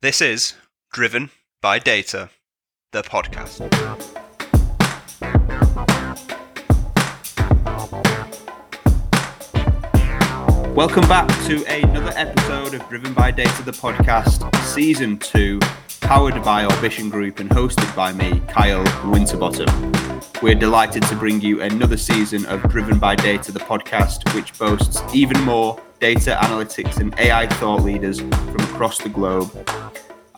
This is Driven by Data, the podcast. Welcome back to another episode of Driven by Data, the podcast, season two, powered by Orbition Group and hosted by me, Kyle Winterbottom. We're delighted to bring you another season of Driven by Data, the podcast, which boasts even more data analytics and AI thought leaders from across the globe.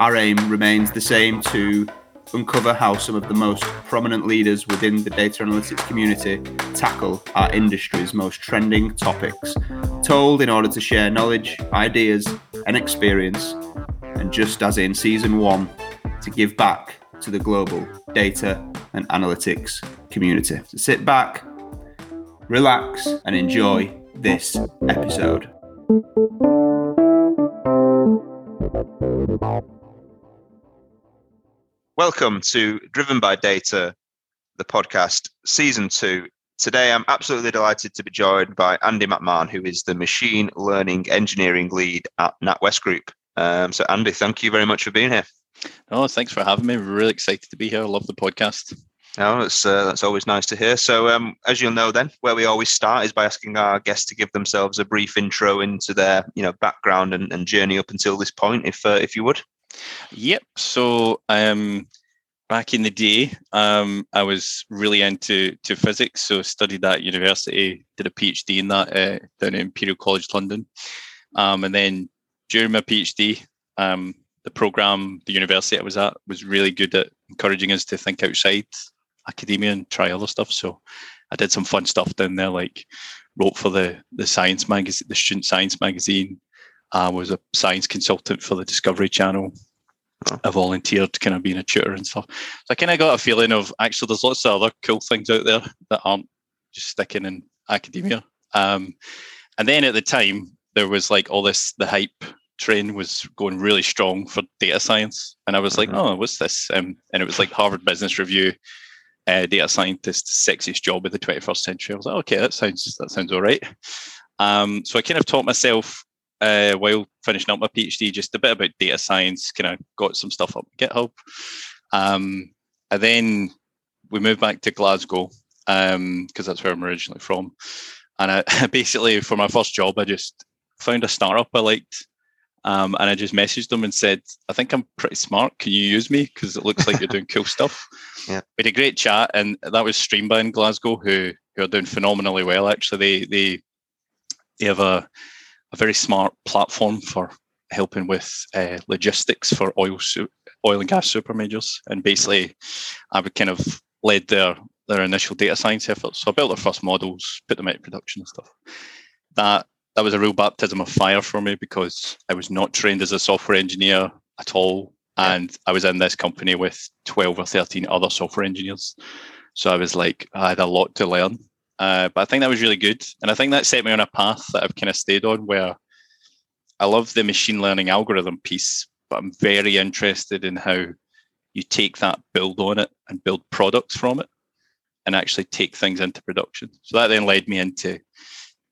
Our aim remains the same to uncover how some of the most prominent leaders within the data analytics community tackle our industry's most trending topics, told in order to share knowledge, ideas, and experience, and just as in season one, to give back to the global data and analytics community. So sit back, relax, and enjoy this episode. Welcome to Driven by Data, the podcast, season two. Today, I'm absolutely delighted to be joined by Andy McMahon, who is the machine learning engineering lead at NatWest Group. Um, so, Andy, thank you very much for being here. Oh, thanks for having me. Really excited to be here. I love the podcast. Oh, that's uh, that's always nice to hear. So, um, as you'll know, then where we always start is by asking our guests to give themselves a brief intro into their, you know, background and, and journey up until this point, if uh, if you would. Yep. So, um, back in the day, um, I was really into to physics. So, studied at university, did a PhD in that uh, down at Imperial College London, um, and then during my PhD, um, the program the university I was at was really good at encouraging us to think outside academia and try other stuff. So I did some fun stuff down there, like wrote for the the science magazine, the student science magazine. I was a science consultant for the Discovery Channel. Oh. I volunteered, kind of being a tutor and stuff. So I kind of got a feeling of actually there's lots of other cool things out there that aren't just sticking in academia. Um, and then at the time there was like all this the hype train was going really strong for data science, and I was mm-hmm. like, oh, what's this? Um, and it was like Harvard Business Review uh, data scientist, sexiest job of the 21st century. I was like, okay, that sounds that sounds all right. Um, so I kind of taught myself uh, while finishing up my PhD just a bit about data science. Kind of got some stuff up GitHub, um, and then we moved back to Glasgow because um, that's where I'm originally from. And I, basically, for my first job, I just found a startup I liked um, and I just messaged them and said, I think I'm pretty smart. Can you use me? Because it looks like you're doing cool stuff. Yeah. We had a great chat, and that was Streamba in Glasgow, who, who are doing phenomenally well. Actually, they they, they have a, a very smart platform for helping with uh, logistics for oil oil and gas super majors. And basically, I would kind of led their their initial data science efforts. So I built their first models, put them into production and stuff. That that was a real baptism of fire for me because I was not trained as a software engineer at all. And I was in this company with 12 or 13 other software engineers. So I was like, I had a lot to learn. Uh, but I think that was really good. And I think that set me on a path that I've kind of stayed on where I love the machine learning algorithm piece, but I'm very interested in how you take that, build on it, and build products from it, and actually take things into production. So that then led me into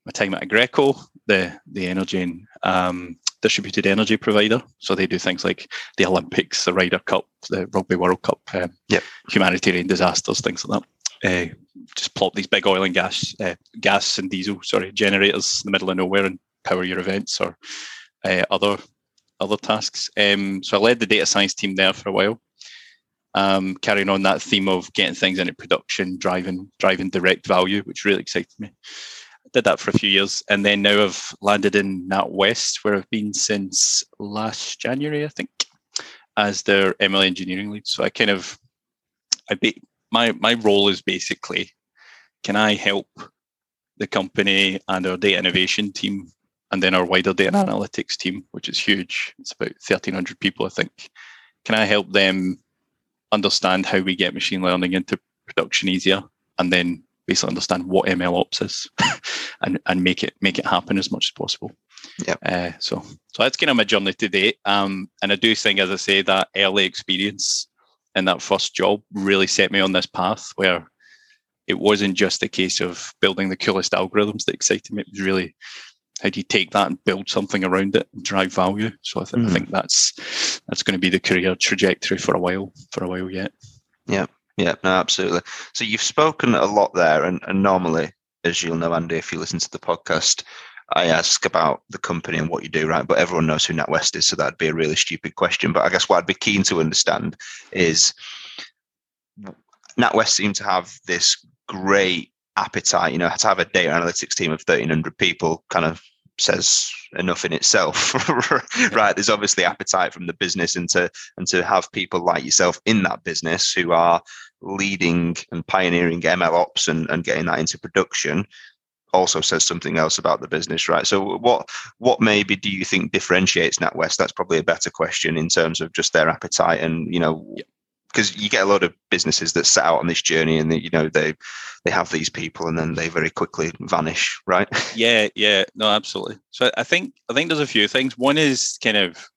my time at Aggreko, the the energy and um, distributed energy provider. So they do things like the Olympics, the Ryder Cup, the Rugby World Cup, um, yep. humanitarian disasters, things like that. Uh, just plop these big oil and gas, uh, gas and diesel, sorry, generators in the middle of nowhere and power your events or uh, other other tasks. Um, so I led the data science team there for a while, um, carrying on that theme of getting things into production, driving driving direct value, which really excited me did that for a few years, and then now I've landed in NatWest, where I've been since last January, I think, as their ML engineering lead. So I kind of, I be, my my role is basically, can I help the company and our data innovation team, and then our wider data analytics team, which is huge. It's about thirteen hundred people, I think. Can I help them understand how we get machine learning into production easier, and then basically understand what ML ops is and, and make it make it happen as much as possible. Yeah. Uh, so so that's kind of my journey today. Um, and I do think, as I say, that early experience in that first job really set me on this path where it wasn't just a case of building the coolest algorithms that excited me. It was really how do you take that and build something around it and drive value? So I, th- mm. I think that's that's going to be the career trajectory for a while for a while yet. Yeah, yeah, no, absolutely. So you've spoken a lot there, and, and normally, as you'll know, Andy, if you listen to the podcast, I ask about the company and what you do, right? But everyone knows who NatWest is, so that'd be a really stupid question. But I guess what I'd be keen to understand is NatWest seem to have this great appetite, you know, to have a data analytics team of 1,300 people kind of says enough in itself right there's obviously appetite from the business and to and to have people like yourself in that business who are leading and pioneering ml ops and, and getting that into production also says something else about the business right? So what what maybe do you think differentiates natwest? That's probably a better question in terms of just their appetite and you know because you get a lot of businesses that set out on this journey and they, you know they they have these people and then they very quickly vanish right? Yeah yeah. No absolutely. So i think i think there's a few things. One is kind of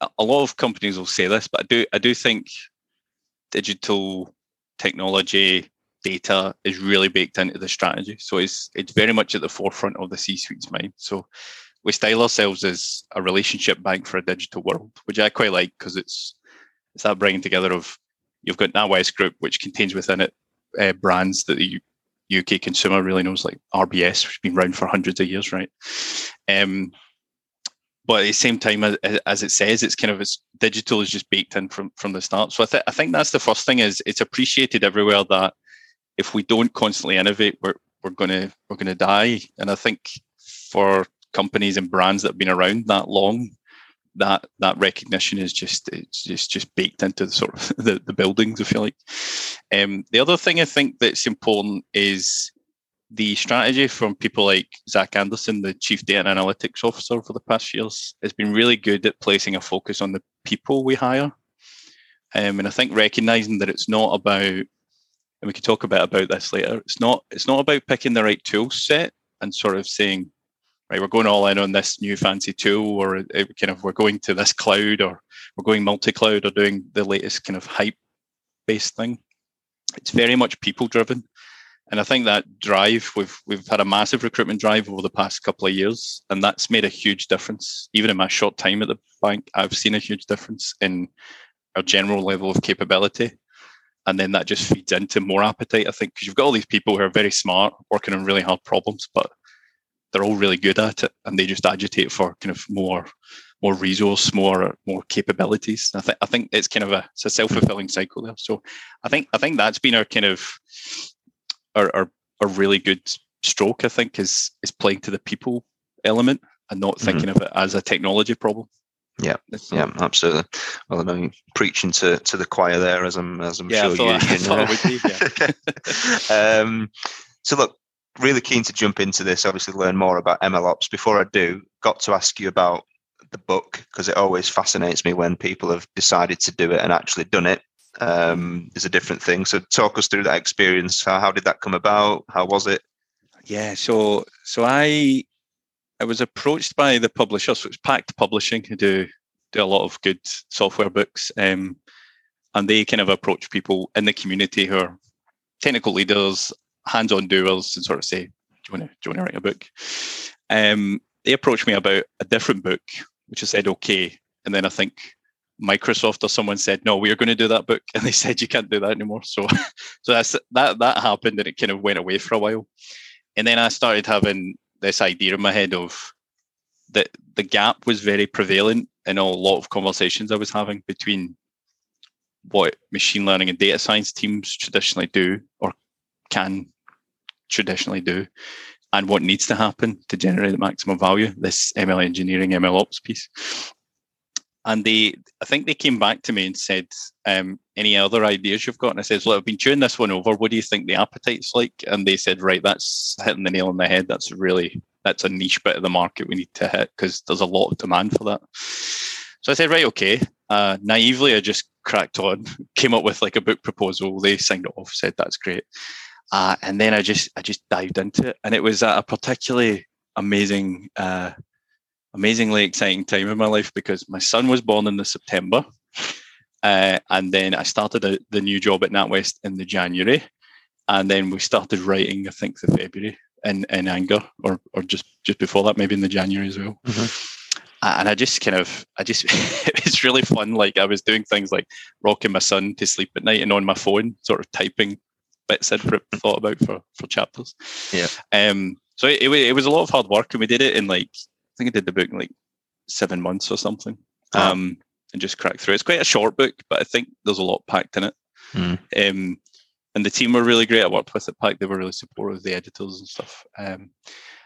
a lot of companies will say this but i do i do think digital technology data is really baked into the strategy so it's it's very much at the forefront of the c-suite's mind so we style ourselves as a relationship bank for a digital world which i quite like because it's it's that bringing together of you've got NatWest Group, which contains within it uh, brands that the UK consumer really knows, like RBS, which has been around for hundreds of years, right? Um, but at the same time, as, as, it says, it's kind of it's digital is just baked in from from the start. So I, th- I think that's the first thing is it's appreciated everywhere that if we don't constantly innovate, we're we're gonna we're gonna die. And I think for companies and brands that have been around that long, that that recognition is just it's just just baked into the sort of the, the buildings, if you like. Um, the other thing I think that's important is the strategy from people like Zach Anderson, the chief data analytics officer for the past years, has been really good at placing a focus on the people we hire. Um, and I think recognizing that it's not about, and we could talk a bit about this later. It's not it's not about picking the right tool set and sort of saying right, we're going all in on this new fancy tool, or uh, uh, kind of we're going to this cloud, or we're going multi-cloud, or doing the latest kind of hype-based thing. It's very much people-driven, and I think that drive we've we've had a massive recruitment drive over the past couple of years, and that's made a huge difference. Even in my short time at the bank, I've seen a huge difference in our general level of capability and then that just feeds into more appetite i think because you've got all these people who are very smart working on really hard problems but they're all really good at it and they just agitate for kind of more more resource, more more capabilities. I think I think it's kind of a it's a self fulfilling cycle there. So I think I think that's been our kind of our, our a really good stroke. I think is is playing to the people element and not thinking mm-hmm. of it as a technology problem. Yeah, yeah, absolutely. Well, I know preaching to, to the choir there, as I'm as I'm yeah, sure you. I yeah. um, so look, really keen to jump into this, obviously learn more about MLOps. Before I do, got to ask you about the book because it always fascinates me when people have decided to do it and actually done it. Um, is a different thing. So talk us through that experience. How, how did that come about? How was it? Yeah, so so I I was approached by the publisher, so it's Packt Publishing, who do do a lot of good software books, um, and they kind of approach people in the community who are technical leaders hands-on doers and sort of say, "Do you want to do you want to write a book?" Um, they approached me about a different book, which I said okay, and then I think Microsoft or someone said, "No, we are going to do that book," and they said you can't do that anymore. So, so that's that that happened, and it kind of went away for a while, and then I started having this idea in my head of that the gap was very prevalent in a lot of conversations I was having between what machine learning and data science teams traditionally do or can traditionally do and what needs to happen to generate the maximum value, this ML engineering, ML ops piece. And they, I think they came back to me and said, um, any other ideas you've got? And I said, well, I've been chewing this one over. What do you think the appetite's like? And they said, right, that's hitting the nail on the head. That's really, that's a niche bit of the market we need to hit because there's a lot of demand for that. So I said, right, okay. Uh, naively, I just cracked on, came up with like a book proposal. They signed it off, said that's great. Uh, and then I just I just dived into it, and it was a particularly amazing, uh, amazingly exciting time in my life because my son was born in the September, uh, and then I started a, the new job at NatWest in the January, and then we started writing I think the February in, in anger or or just just before that, maybe in the January as well. Mm-hmm. And I just kind of, I just, it was really fun. Like I was doing things like rocking my son to sleep at night and on my phone, sort of typing bits I'd thought about for for chapters. Yeah. Um. So it, it, was a lot of hard work, and we did it in like think I did the book in like seven months or something. Uh-huh. Um. And just cracked through. It's quite a short book, but I think there's a lot packed in it. Mm. Um and the team were really great. I worked with at Packt; they were really supportive, of the editors and stuff. Um,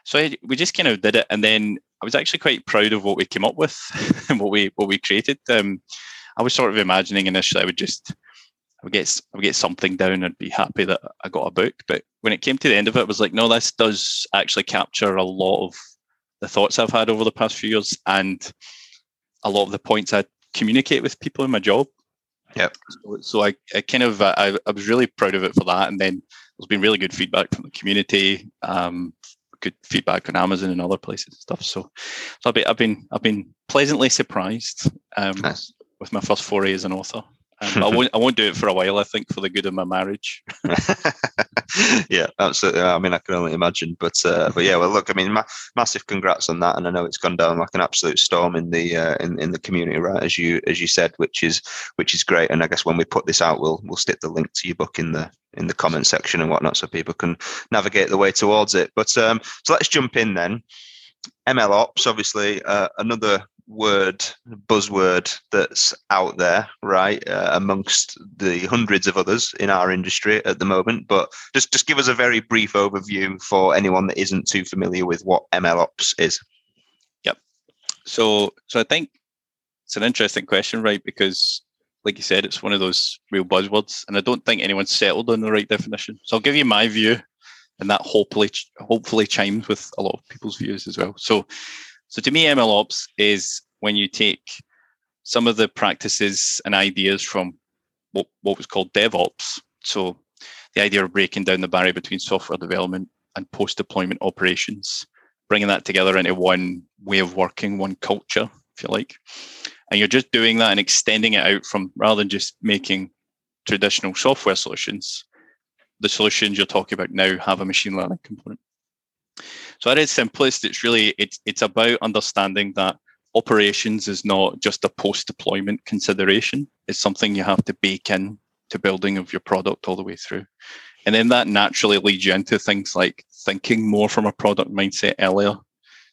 so I, we just kind of did it, and then I was actually quite proud of what we came up with and what we what we created. Um, I was sort of imagining initially I would just I would get I would get something down and be happy that I got a book. But when it came to the end of it, I was like, no, this does actually capture a lot of the thoughts I've had over the past few years and a lot of the points I communicate with people in my job. Yeah. So, so, I, I kind of I, I was really proud of it for that, and then there's been really good feedback from the community, um, good feedback on Amazon and other places and stuff. So, so I've been I've been I've been pleasantly surprised um, nice. with my first foray as an author. Um, I won't. I won't do it for a while. I think for the good of my marriage. yeah, absolutely. I mean, I can only imagine. But uh, but yeah, well, look. I mean, ma- massive congrats on that, and I know it's gone down like an absolute storm in the uh, in in the community, right? As you as you said, which is which is great. And I guess when we put this out, we'll we'll stick the link to your book in the in the comment section and whatnot, so people can navigate the way towards it. But um, so let's jump in then. ML Ops, obviously, uh, another word buzzword that's out there right uh, amongst the hundreds of others in our industry at the moment. But just just give us a very brief overview for anyone that isn't too familiar with what mlops is. Yep. So so i think it's an interesting question right because like you said it's one of those real buzzwords and i don't think anyone's settled on the right definition. So i'll give you my view and that hopefully hopefully chimes with a lot of people's views as well. So so to me, MLOps is when you take some of the practices and ideas from what, what was called DevOps. So the idea of breaking down the barrier between software development and post-deployment operations, bringing that together into one way of working, one culture, if you like. And you're just doing that and extending it out from rather than just making traditional software solutions, the solutions you're talking about now have a machine learning component. So at its simplest, it's really it's it's about understanding that operations is not just a post-deployment consideration. It's something you have to bake in to building of your product all the way through. And then that naturally leads you into things like thinking more from a product mindset earlier,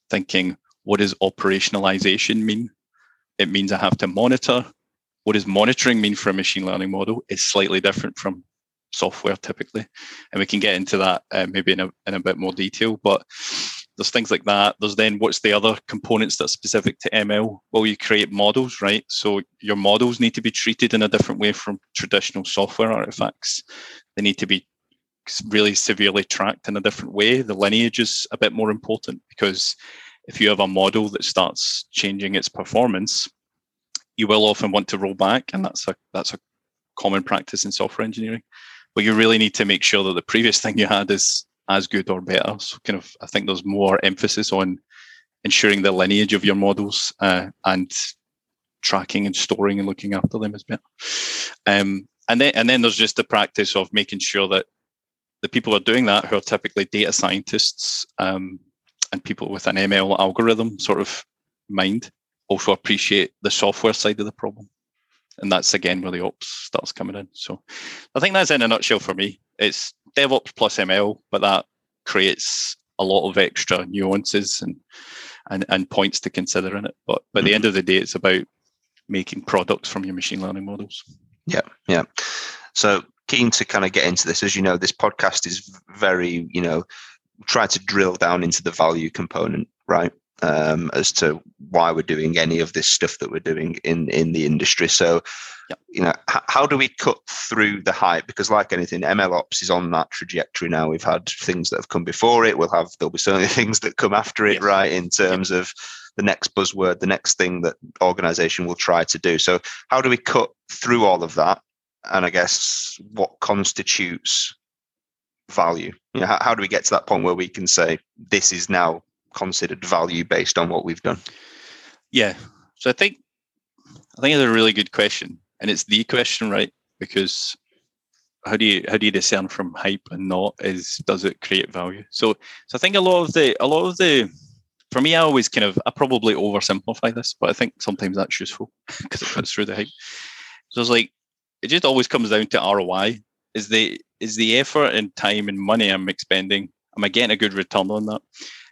thinking what does operationalization mean? It means I have to monitor. What does monitoring mean for a machine learning model? Is slightly different from software typically, and we can get into that uh, maybe in a, in a bit more detail. But there's things like that. There's then what's the other components that are specific to ML? Well, you create models, right? So your models need to be treated in a different way from traditional software artifacts. They need to be really severely tracked in a different way. The lineage is a bit more important because if you have a model that starts changing its performance, you will often want to roll back, and that's a that's a common practice in software engineering but you really need to make sure that the previous thing you had is as good or better. So kind of, I think there's more emphasis on ensuring the lineage of your models uh, and tracking and storing and looking after them is better. Um, and then and then there's just the practice of making sure that the people are doing that, who are typically data scientists um, and people with an ML algorithm sort of mind, also appreciate the software side of the problem and that's again where the ops starts coming in. So I think that's in a nutshell for me. It's DevOps plus ML, but that creates a lot of extra nuances and and, and points to consider in it. But by the mm-hmm. end of the day, it's about making products from your machine learning models. Yeah, yeah. So keen to kind of get into this. As you know, this podcast is very, you know, try to drill down into the value component, right? Um, as to why we're doing any of this stuff that we're doing in in the industry. So, yep. you know, h- how do we cut through the hype? Because, like anything, ML ops is on that trajectory now. We've had things that have come before it. We'll have there'll be certainly things that come after it, yes. right? In terms yep. of the next buzzword, the next thing that organization will try to do. So, how do we cut through all of that? And I guess what constitutes value? You know, how, how do we get to that point where we can say this is now considered value based on what we've done? Yeah. So I think I think it's a really good question. And it's the question, right? Because how do you how do you discern from hype and not is does it create value so so i think a lot of the a lot of the for me i always kind of i probably oversimplify this but i think sometimes that's useful because it cuts through the hype so it's like it just always comes down to roi is the is the effort and time and money i'm expending am i getting a good return on that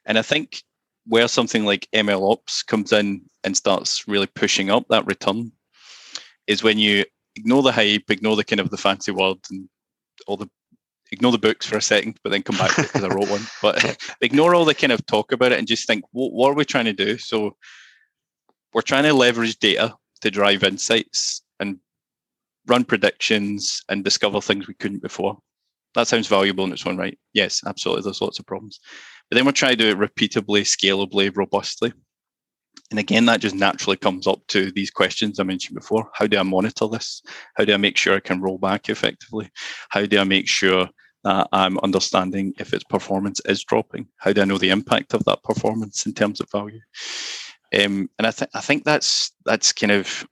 and i think where something like ml ops comes in and starts really pushing up that return is when you ignore the hype, ignore the kind of the fancy words and all the ignore the books for a second, but then come back because I wrote one. But ignore all the kind of talk about it and just think, what, what are we trying to do? So we're trying to leverage data to drive insights and run predictions and discover things we couldn't before. That sounds valuable in its own right. Yes, absolutely. There's lots of problems. But then we're trying to do it repeatably, scalably, robustly. And again, that just naturally comes up to these questions I mentioned before. How do I monitor this? How do I make sure I can roll back effectively? How do I make sure that I'm understanding if its performance is dropping? How do I know the impact of that performance in terms of value? Um, and I think I think that's that's kind of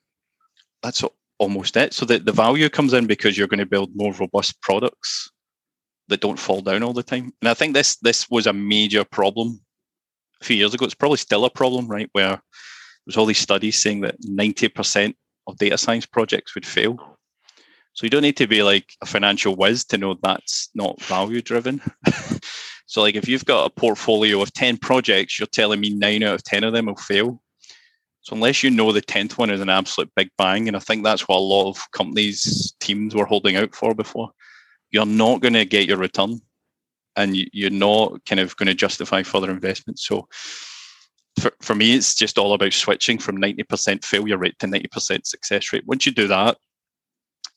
that's almost it. So the, the value comes in because you're going to build more robust products that don't fall down all the time. And I think this this was a major problem a few years ago. It's probably still a problem, right? Where there's all these studies saying that 90% of data science projects would fail. So you don't need to be like a financial whiz to know that's not value driven. so like if you've got a portfolio of 10 projects, you're telling me nine out of 10 of them will fail. So unless you know the 10th one is an absolute big bang, and I think that's what a lot of companies, teams were holding out for before, you're not going to get your return and you're not kind of going to justify further investment. So for, for me, it's just all about switching from 90% failure rate to 90% success rate. Once you do that,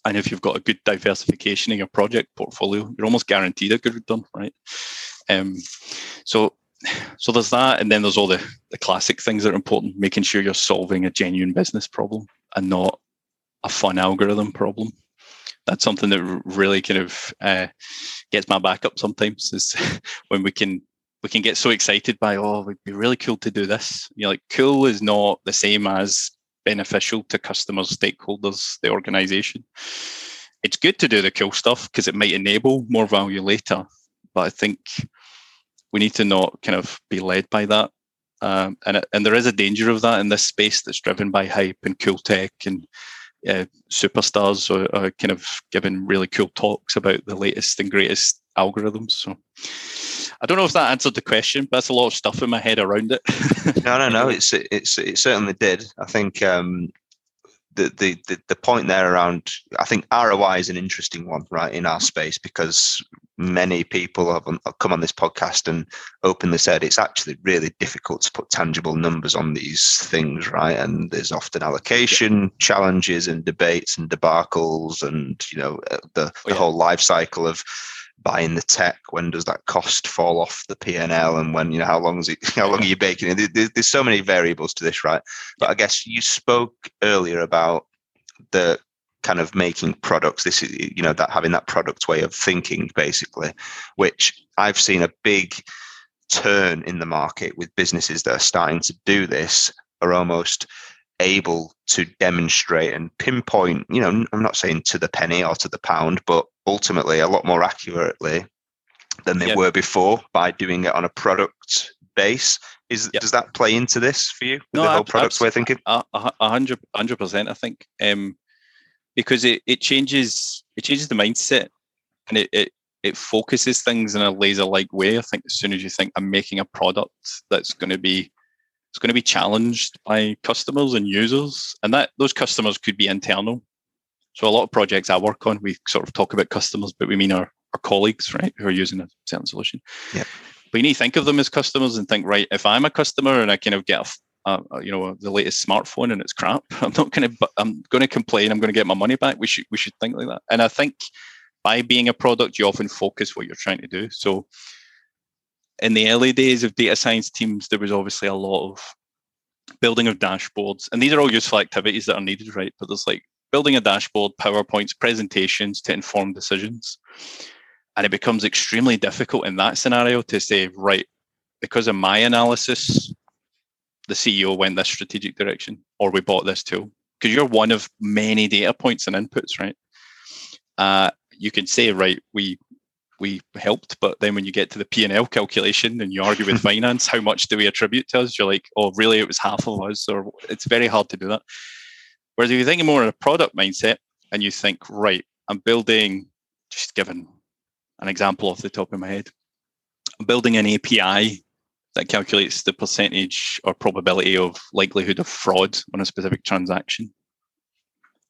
and if you've got a good diversification in your project portfolio, you're almost guaranteed a good return, right? Um, so, so there's that, and then there's all the, the classic things that are important, making sure you're solving a genuine business problem and not a fun algorithm problem that's something that really kind of uh, gets my back up sometimes is when we can we can get so excited by oh it'd be really cool to do this. You're like cool is not the same as beneficial to customers stakeholders the organization. It's good to do the cool stuff because it might enable more value later but i think we need to not kind of be led by that um, and, and there is a danger of that in this space that's driven by hype and cool tech and uh, superstars are, are, kind of giving really cool talks about the latest and greatest algorithms. So I don't know if that answered the question, but that's a lot of stuff in my head around it. no, no, no. It's it's it certainly did. I think um, the, the the point there around I think ROI is an interesting one, right, in our space because many people have come on this podcast and openly said it's actually really difficult to put tangible numbers on these things, right? And there's often allocation challenges and debates and debacles, and you know uh, the the oh, yeah. whole life cycle of buying the tech when does that cost fall off the p&l and when you know how long is it how long are you baking it? There's, so many variables to this right? But i guess you spoke earlier about the kind of making products this is you know that having that product way of thinking basically which i've seen a big turn in the market with businesses that are starting to do this are almost able to demonstrate and pinpoint you know i'm not saying to the penny or to the pound but ultimately a lot more accurately than they yep. were before by doing it on a product base. Is yep. does that play into this for you? No, the whole products we're thinking. A hundred, hundred percent. I think um, because it, it changes it changes the mindset and it, it it focuses things in a laser like way. I think as soon as you think I'm making a product that's going to be it's going to be challenged by customers and users, and that those customers could be internal so a lot of projects I work on, we sort of talk about customers, but we mean our, our colleagues, right, who are using a certain solution. Yeah. But you need to think of them as customers and think, right, if I'm a customer and I kind of get a, you know the latest smartphone and it's crap, I'm not going to I'm going to complain. I'm going to get my money back. We should we should think like that. And I think by being a product, you often focus what you're trying to do. So in the early days of data science teams, there was obviously a lot of building of dashboards, and these are all useful activities that are needed, right? But there's like building a dashboard, PowerPoints, presentations to inform decisions. And it becomes extremely difficult in that scenario to say, right, because of my analysis, the CEO went this strategic direction, or we bought this tool. Because you're one of many data points and inputs, right? Uh, you can say, right, we we helped, but then when you get to the P and L calculation and you argue with finance, how much do we attribute to us? You're like, oh, really, it was half of us, or it's very hard to do that. Whereas if you're thinking more in a product mindset and you think, right, I'm building, just given an example off the top of my head, I'm building an API that calculates the percentage or probability of likelihood of fraud on a specific transaction.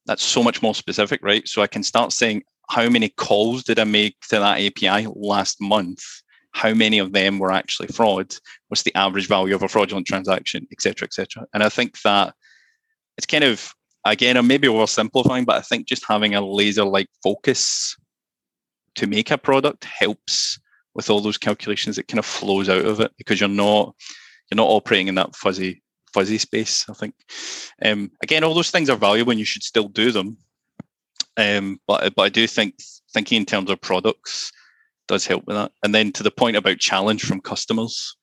That's so much more specific, right? So I can start saying, how many calls did I make to that API last month? How many of them were actually fraud? What's the average value of a fraudulent transaction, et cetera, et cetera? And I think that it's kind of, again, I'm maybe oversimplifying, but I think just having a laser like focus to make a product helps with all those calculations, it kind of flows out of it because you're not you're not operating in that fuzzy fuzzy space. I think. Um, again, all those things are valuable and you should still do them. Um, but but I do think thinking in terms of products does help with that. And then to the point about challenge from customers,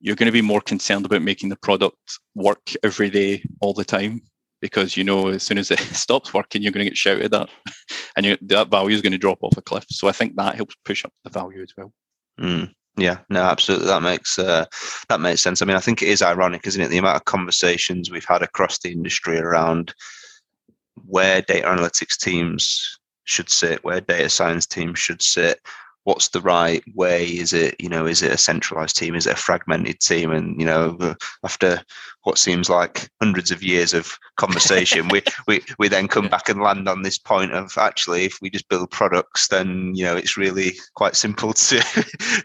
you're going to be more concerned about making the product work every day, all the time, because you know as soon as it stops working, you're going to get shouted at, and you, that value is going to drop off a cliff. So I think that helps push up the value as well. Mm, yeah, no, absolutely. That makes uh, that makes sense. I mean, I think it is ironic, isn't it? The amount of conversations we've had across the industry around where data analytics teams should sit, where data science teams should sit, what's the right way? Is it you know is it a centralized team? Is it a fragmented team? And you know after what seems like hundreds of years of conversation we, we we then come back and land on this point of actually if we just build products then you know it's really quite simple to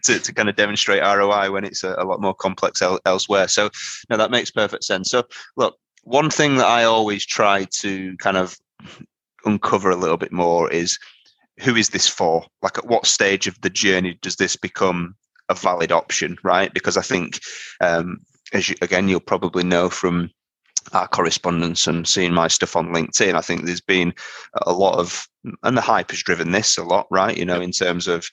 to, to kind of demonstrate roi when it's a, a lot more complex el- elsewhere. So no that makes perfect sense. So look one thing that i always try to kind of uncover a little bit more is who is this for? Like, at what stage of the journey does this become a valid option, right? Because I think, um, as you, again, you'll probably know from our correspondence and seeing my stuff on LinkedIn, I think there's been a lot of, and the hype has driven this a lot, right? You know, in terms of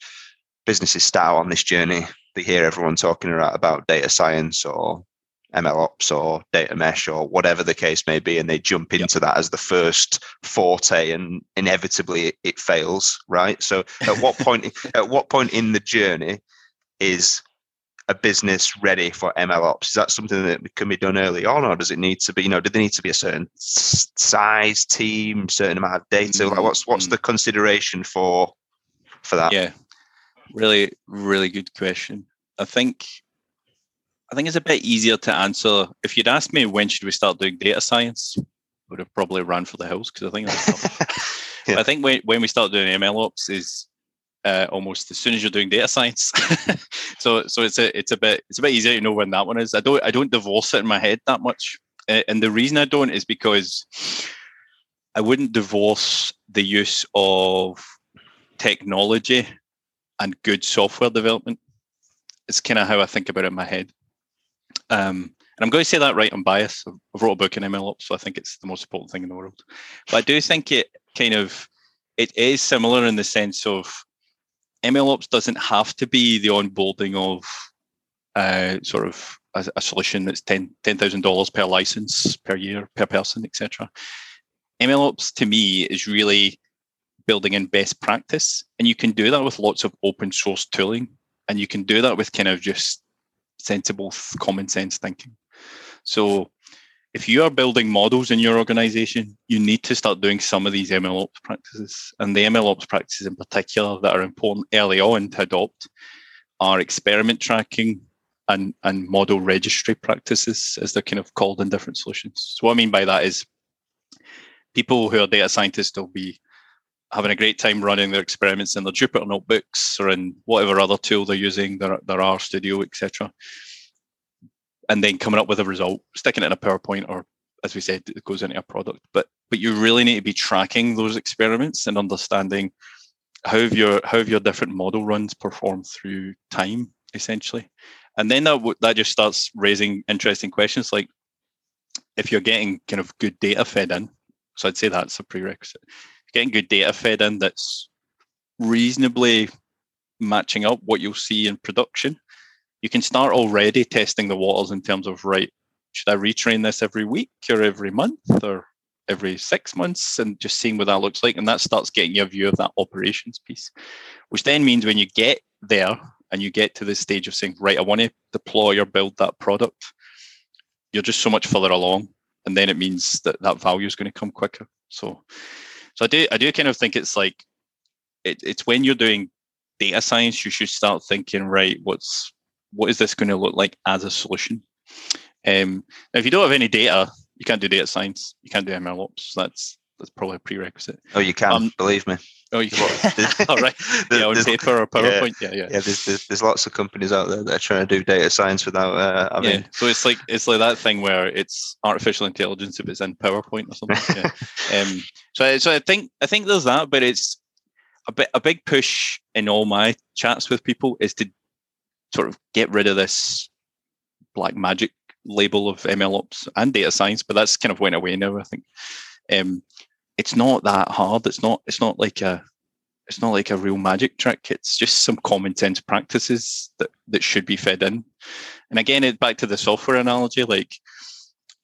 businesses start on this journey, they hear everyone talking about data science or MLOps or data mesh or whatever the case may be, and they jump into yep. that as the first forte, and inevitably it, it fails, right? So, at what point? at what point in the journey is a business ready for MLOps? Is that something that can be done early on, or does it need to be? You know, do they need to be a certain size team, certain amount of data? Mm-hmm. Like, what's what's mm. the consideration for for that? Yeah, really, really good question. I think I think it's a bit easier to answer. If you'd asked me when should we start doing data science, I would have probably run for the hills because I think that's yeah. I think when, when we start doing ML ops is uh, almost as soon as you're doing data science. so so it's a it's a bit it's a bit easier to know when that one is. I don't I don't divorce it in my head that much, uh, and the reason I don't is because I wouldn't divorce the use of technology and good software development. It's kind of how I think about it in my head. Um, and I'm going to say that right, I'm biased. I've wrote a book in MLOps, so I think it's the most important thing in the world. But I do think it kind of it is similar in the sense of MLOps doesn't have to be the onboarding of uh, sort of a, a, solution that's ten thousand dollars per license per year per person, etc. MLOps to me is really building in best practice, and you can do that with lots of open source tooling, and you can do that with kind of just sensible, common sense thinking. So if you are building models in your organization, you need to start doing some of these MLOps practices. And the MLOps practices in particular that are important early on to adopt are experiment tracking and, and model registry practices, as they're kind of called in different solutions. So what I mean by that is people who are data scientists will be having a great time running their experiments in their Jupyter notebooks or in whatever other tool they're using, their, their R Studio, etc. And then coming up with a result, sticking it in a PowerPoint or as we said, it goes into a product. But but you really need to be tracking those experiments and understanding how your how your different model runs performed through time, essentially. And then that that just starts raising interesting questions like if you're getting kind of good data fed in. So I'd say that's a prerequisite getting good data fed in that's reasonably matching up what you'll see in production, you can start already testing the waters in terms of right, should I retrain this every week or every month or every six months and just seeing what that looks like. And that starts getting you a view of that operations piece, which then means when you get there and you get to the stage of saying, right, I want to deploy or build that product, you're just so much further along. And then it means that that value is going to come quicker. So, so I do, I do kind of think it's like, it, it's when you're doing data science, you should start thinking, right, what's, what is this going to look like as a solution? Um, if you don't have any data, you can't do data science. You can't do ML ops. That's that's probably a prerequisite. Oh, you can um, believe me. Oh, you can. All right. yeah, on paper or PowerPoint. Yeah, yeah. Yeah, yeah there's, there's, there's lots of companies out there that are trying to do data science without. Uh, I mean, yeah. So it's like it's like that thing where it's artificial intelligence if it's in PowerPoint or something. yeah. Um. So so I think I think there's that, but it's a bit a big push in all my chats with people is to sort of get rid of this black magic label of ML ops and data science, but that's kind of went away now. I think um, it's not that hard. It's not. It's not like a. It's not like a real magic trick. It's just some common sense practices that that should be fed in. And again, it back to the software analogy. Like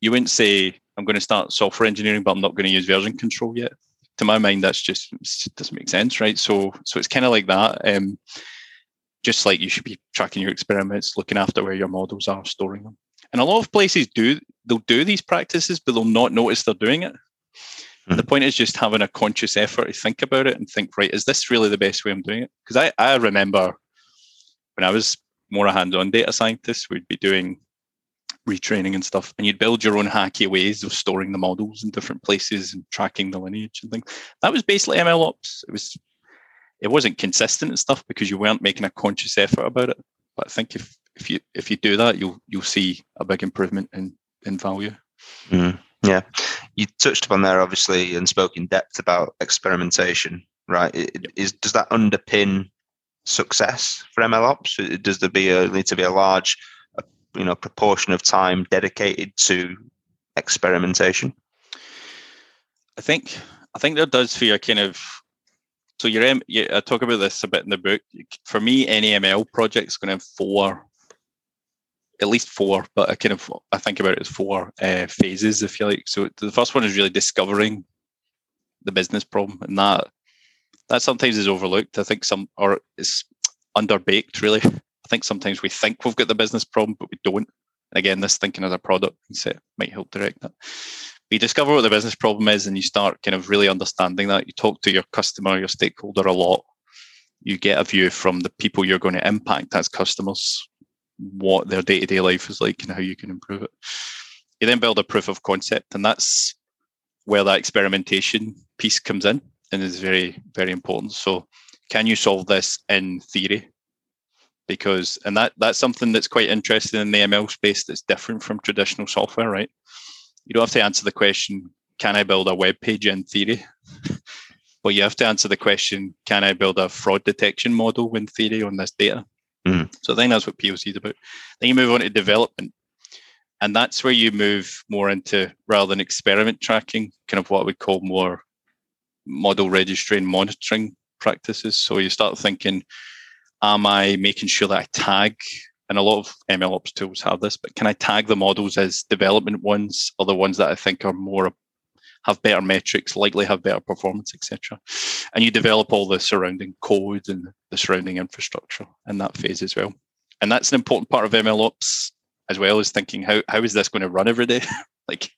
you wouldn't say, "I'm going to start software engineering, but I'm not going to use version control yet." To my mind, that's just doesn't make sense, right? So, so it's kind of like that. Um, just like you should be tracking your experiments, looking after where your models are, storing them. And a lot of places do they'll do these practices, but they'll not notice they're doing it. Mm-hmm. The point is just having a conscious effort to think about it and think, right, is this really the best way I'm doing it? Because I, I remember when I was more a hands-on data scientist, we'd be doing retraining and stuff, and you'd build your own hacky ways of storing the models in different places and tracking the lineage and things. That was basically ML ops. It was it wasn't consistent and stuff because you weren't making a conscious effort about it. But I think if if you if you do that, you'll you'll see a big improvement in in value. Mm, yeah, you touched upon there obviously and spoke in depth about experimentation. Right? It, is does that underpin success for ML ops? Does there be a need to be a large, uh, you know, proportion of time dedicated to experimentation? I think I think there does for your kind of so your M, I uh, talk about this a bit in the book. For me, any ML project is going to have four at least four, but I kind of I think about it as four uh, phases, if you like. So the first one is really discovering the business problem, and that that sometimes is overlooked. I think some or is underbaked. Really, I think sometimes we think we've got the business problem, but we don't. And again, this thinking as a product set might help direct that. you discover what the business problem is, and you start kind of really understanding that. You talk to your customer, your stakeholder a lot. You get a view from the people you're going to impact as customers what their day to day life is like and how you can improve it. You then build a proof of concept, and that's where that experimentation piece comes in and is very, very important. So, can you solve this in theory? Because, and that that's something that's quite interesting in the ML space that's different from traditional software, right? You don't have to answer the question, can I build a web page in theory? but you have to answer the question, can I build a fraud detection model in theory on this data? Mm. So I think that's what POC is about. Then you move on to development. And that's where you move more into rather than experiment tracking, kind of what we call more model registry and monitoring practices. So you start thinking, am I making sure that I tag? And a lot of ML ops tools have this, but can I tag the models as development ones or the ones that I think are more have better metrics, likely have better performance, etc. And you develop all the surrounding code and the surrounding infrastructure in that phase as well. And that's an important part of ML ops as well as thinking how how is this going to run every day? like,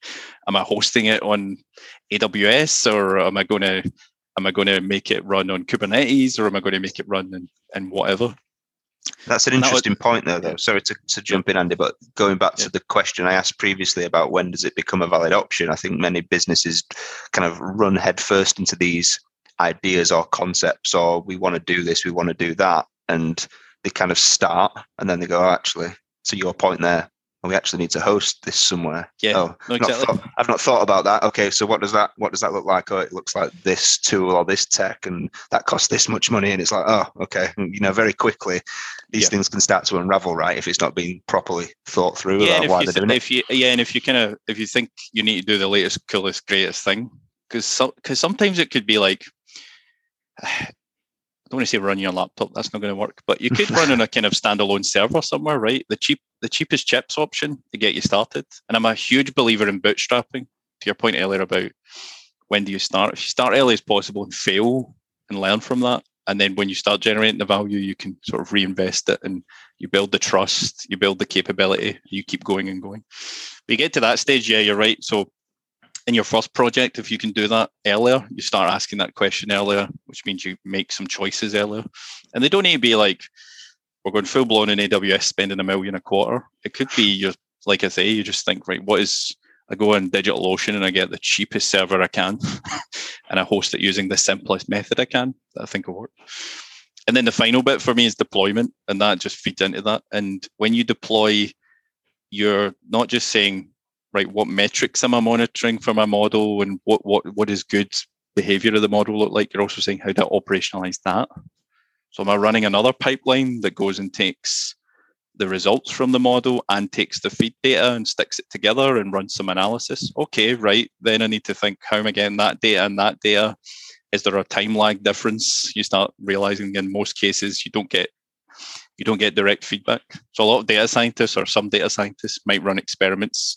am I hosting it on AWS or am I going to am I going to make it run on Kubernetes or am I going to make it run in, in whatever? That's an interesting point, though. Though, sorry to, to jump in, Andy, but going back yeah. to the question I asked previously about when does it become a valid option, I think many businesses kind of run headfirst into these ideas or concepts, or we want to do this, we want to do that, and they kind of start, and then they go, oh, actually, to your point there, we actually need to host this somewhere. Yeah, oh, no, exactly. Not thought, I've not thought about that. Okay, so what does that what does that look like? Oh, it looks like this tool or this tech, and that costs this much money. And it's like, oh, okay, mm, you know, very quickly these yeah. things can start to unravel, right? If it's not being properly thought through yeah, about why they're doing if it. You, yeah, and if you kind of if you think you need to do the latest, coolest, greatest thing, because so, because sometimes it could be like don't want to say run your laptop. That's not going to work. But you could run on a kind of standalone server somewhere, right? The cheap, the cheapest chips option to get you started. And I'm a huge believer in bootstrapping to your point earlier about when do you start? If you start early as possible and fail and learn from that, and then when you start generating the value, you can sort of reinvest it and you build the trust, you build the capability, you keep going and going. But you get to that stage, yeah, you're right. So in your first project, if you can do that earlier, you start asking that question earlier, which means you make some choices earlier. And they don't need to be like, we're going full blown in AWS spending a million a quarter. It could be you're like I say, you just think, right, what is I go on DigitalOcean and I get the cheapest server I can and I host it using the simplest method I can that I think will work. And then the final bit for me is deployment, and that just feeds into that. And when you deploy, you're not just saying, right, what metrics am I monitoring for my model and what what what is good behavior of the model look like? You're also saying how to operationalize that. So am I running another pipeline that goes and takes the results from the model and takes the feed data and sticks it together and runs some analysis. Okay, right. Then I need to think how am I getting that data and that data? Is there a time lag difference? You start realizing in most cases you don't get you don't get direct feedback. So a lot of data scientists or some data scientists might run experiments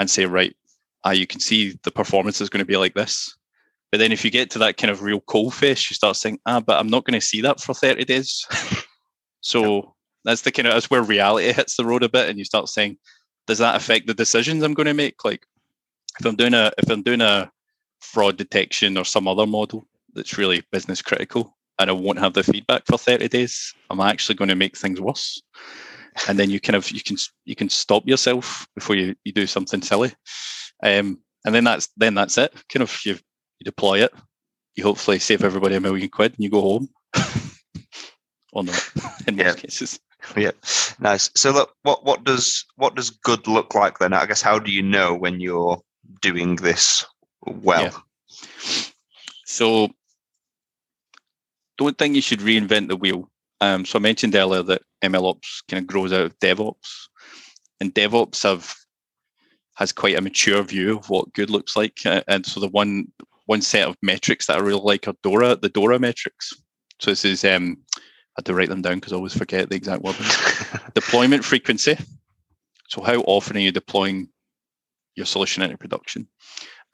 and say, right, ah, you can see the performance is going to be like this. But then if you get to that kind of real cold face, you start saying, ah, but I'm not going to see that for 30 days. so that's the kind of that's where reality hits the road a bit, and you start saying, does that affect the decisions I'm going to make? Like, if I'm doing a if I'm doing a fraud detection or some other model that's really business critical, and I won't have the feedback for 30 days, I'm actually going to make things worse. And then you kind of you can you can stop yourself before you, you do something silly. Um, and then that's then that's it. Kind of you you deploy it, you hopefully save everybody a million quid, and you go home. or not in most cases. Yeah, nice. So look, what what does what does good look like then? I guess how do you know when you're doing this well? Yeah. So don't think you should reinvent the wheel. Um, so I mentioned earlier that MLOps kind of grows out of DevOps, and DevOps have has quite a mature view of what good looks like. And so the one one set of metrics that I really like are DORA, the DORA metrics. So this is um, had to write them down because I always forget the exact word. Deployment frequency. So how often are you deploying your solution into production?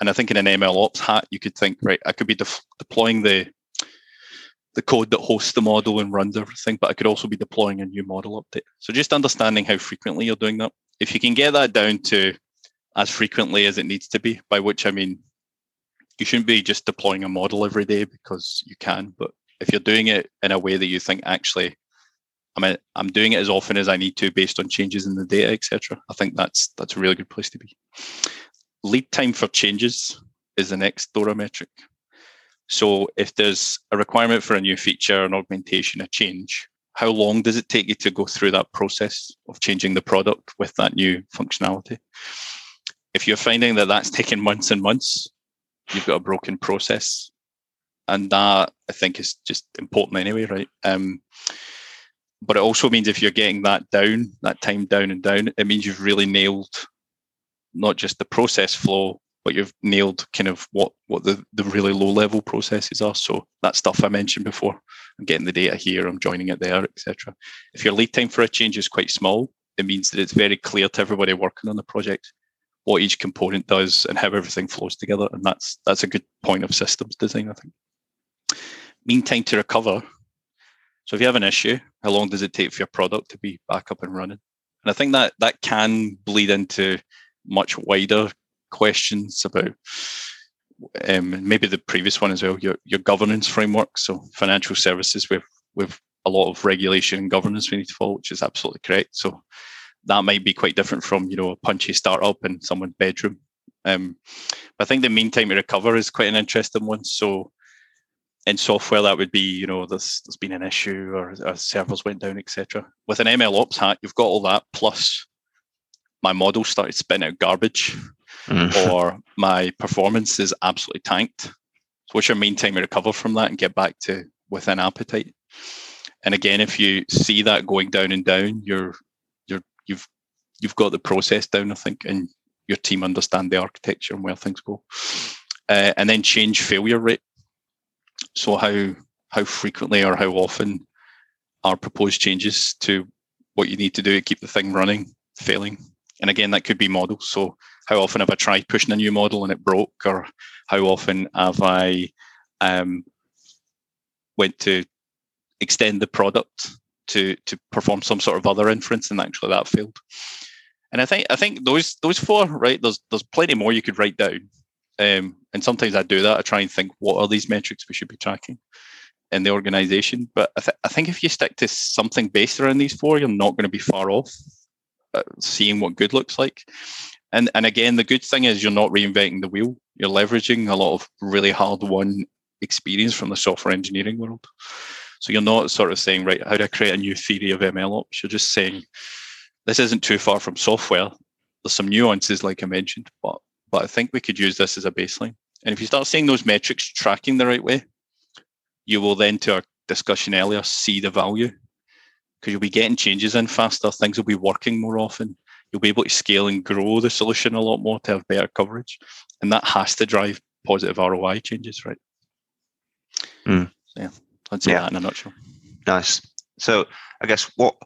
And I think in an ML ops hat, you could think, right, I could be de- deploying the the code that hosts the model and runs everything, but I could also be deploying a new model update. So just understanding how frequently you're doing that. If you can get that down to as frequently as it needs to be, by which I mean you shouldn't be just deploying a model every day because you can, but if you're doing it in a way that you think actually I mean, I'm doing it as often as I need to based on changes in the data, etc. I think that's that's a really good place to be. Lead time for changes is the next DORA metric. So if there's a requirement for a new feature, an augmentation, a change, how long does it take you to go through that process of changing the product with that new functionality? If you're finding that that's taking months and months, you've got a broken process and that I think is just important anyway, right? Um, but it also means if you're getting that down, that time down and down, it means you've really nailed not just the process flow, but you've nailed kind of what what the, the really low level processes are. So that stuff I mentioned before, I'm getting the data here, I'm joining it there, etc. If your lead time for a change is quite small, it means that it's very clear to everybody working on the project what each component does and how everything flows together. And that's that's a good point of systems design, I think mean time to recover. So if you have an issue, how long does it take for your product to be back up and running? And I think that that can bleed into much wider questions about um, maybe the previous one as well, your your governance framework. So financial services with a lot of regulation and governance we need to follow, which is absolutely correct. So that might be quite different from you know a punchy startup in someone's bedroom. Um, but I think the mean time to recover is quite an interesting one. So in software that would be you know there's there's been an issue or, or servers went down etc with an ml ops hat you've got all that plus my model started spitting out garbage mm. or my performance is absolutely tanked so what's your mean time to recover from that and get back to within appetite and again if you see that going down and down you're you're you've you've got the process down i think and your team understand the architecture and where things go uh, and then change failure rate so how how frequently or how often are proposed changes to what you need to do to keep the thing running failing? And again, that could be models. So how often have I tried pushing a new model and it broke, or how often have I um, went to extend the product to to perform some sort of other inference and actually that failed. And I think I think those those four right there's there's plenty more you could write down. Um, and sometimes I do that. I try and think what are these metrics we should be tracking in the organization. But I, th- I think if you stick to something based around these four, you're not going to be far off Uh, seeing what good looks like. And and again, the good thing is you're not reinventing the wheel. You're leveraging a lot of really hard won experience from the software engineering world. So you're not sort of saying, right, how do I create a new theory of ML ops? You're just saying, this isn't too far from software. There's some nuances, like I mentioned, but but I think we could use this as a baseline. And if you start seeing those metrics tracking the right way, you will then, to our discussion earlier, see the value because you'll be getting changes in faster. Things will be working more often. You'll be able to scale and grow the solution a lot more to have better coverage, and that has to drive positive ROI changes, right? Mm. So, yeah. I'd say yeah. that in a nutshell. Nice. So I guess what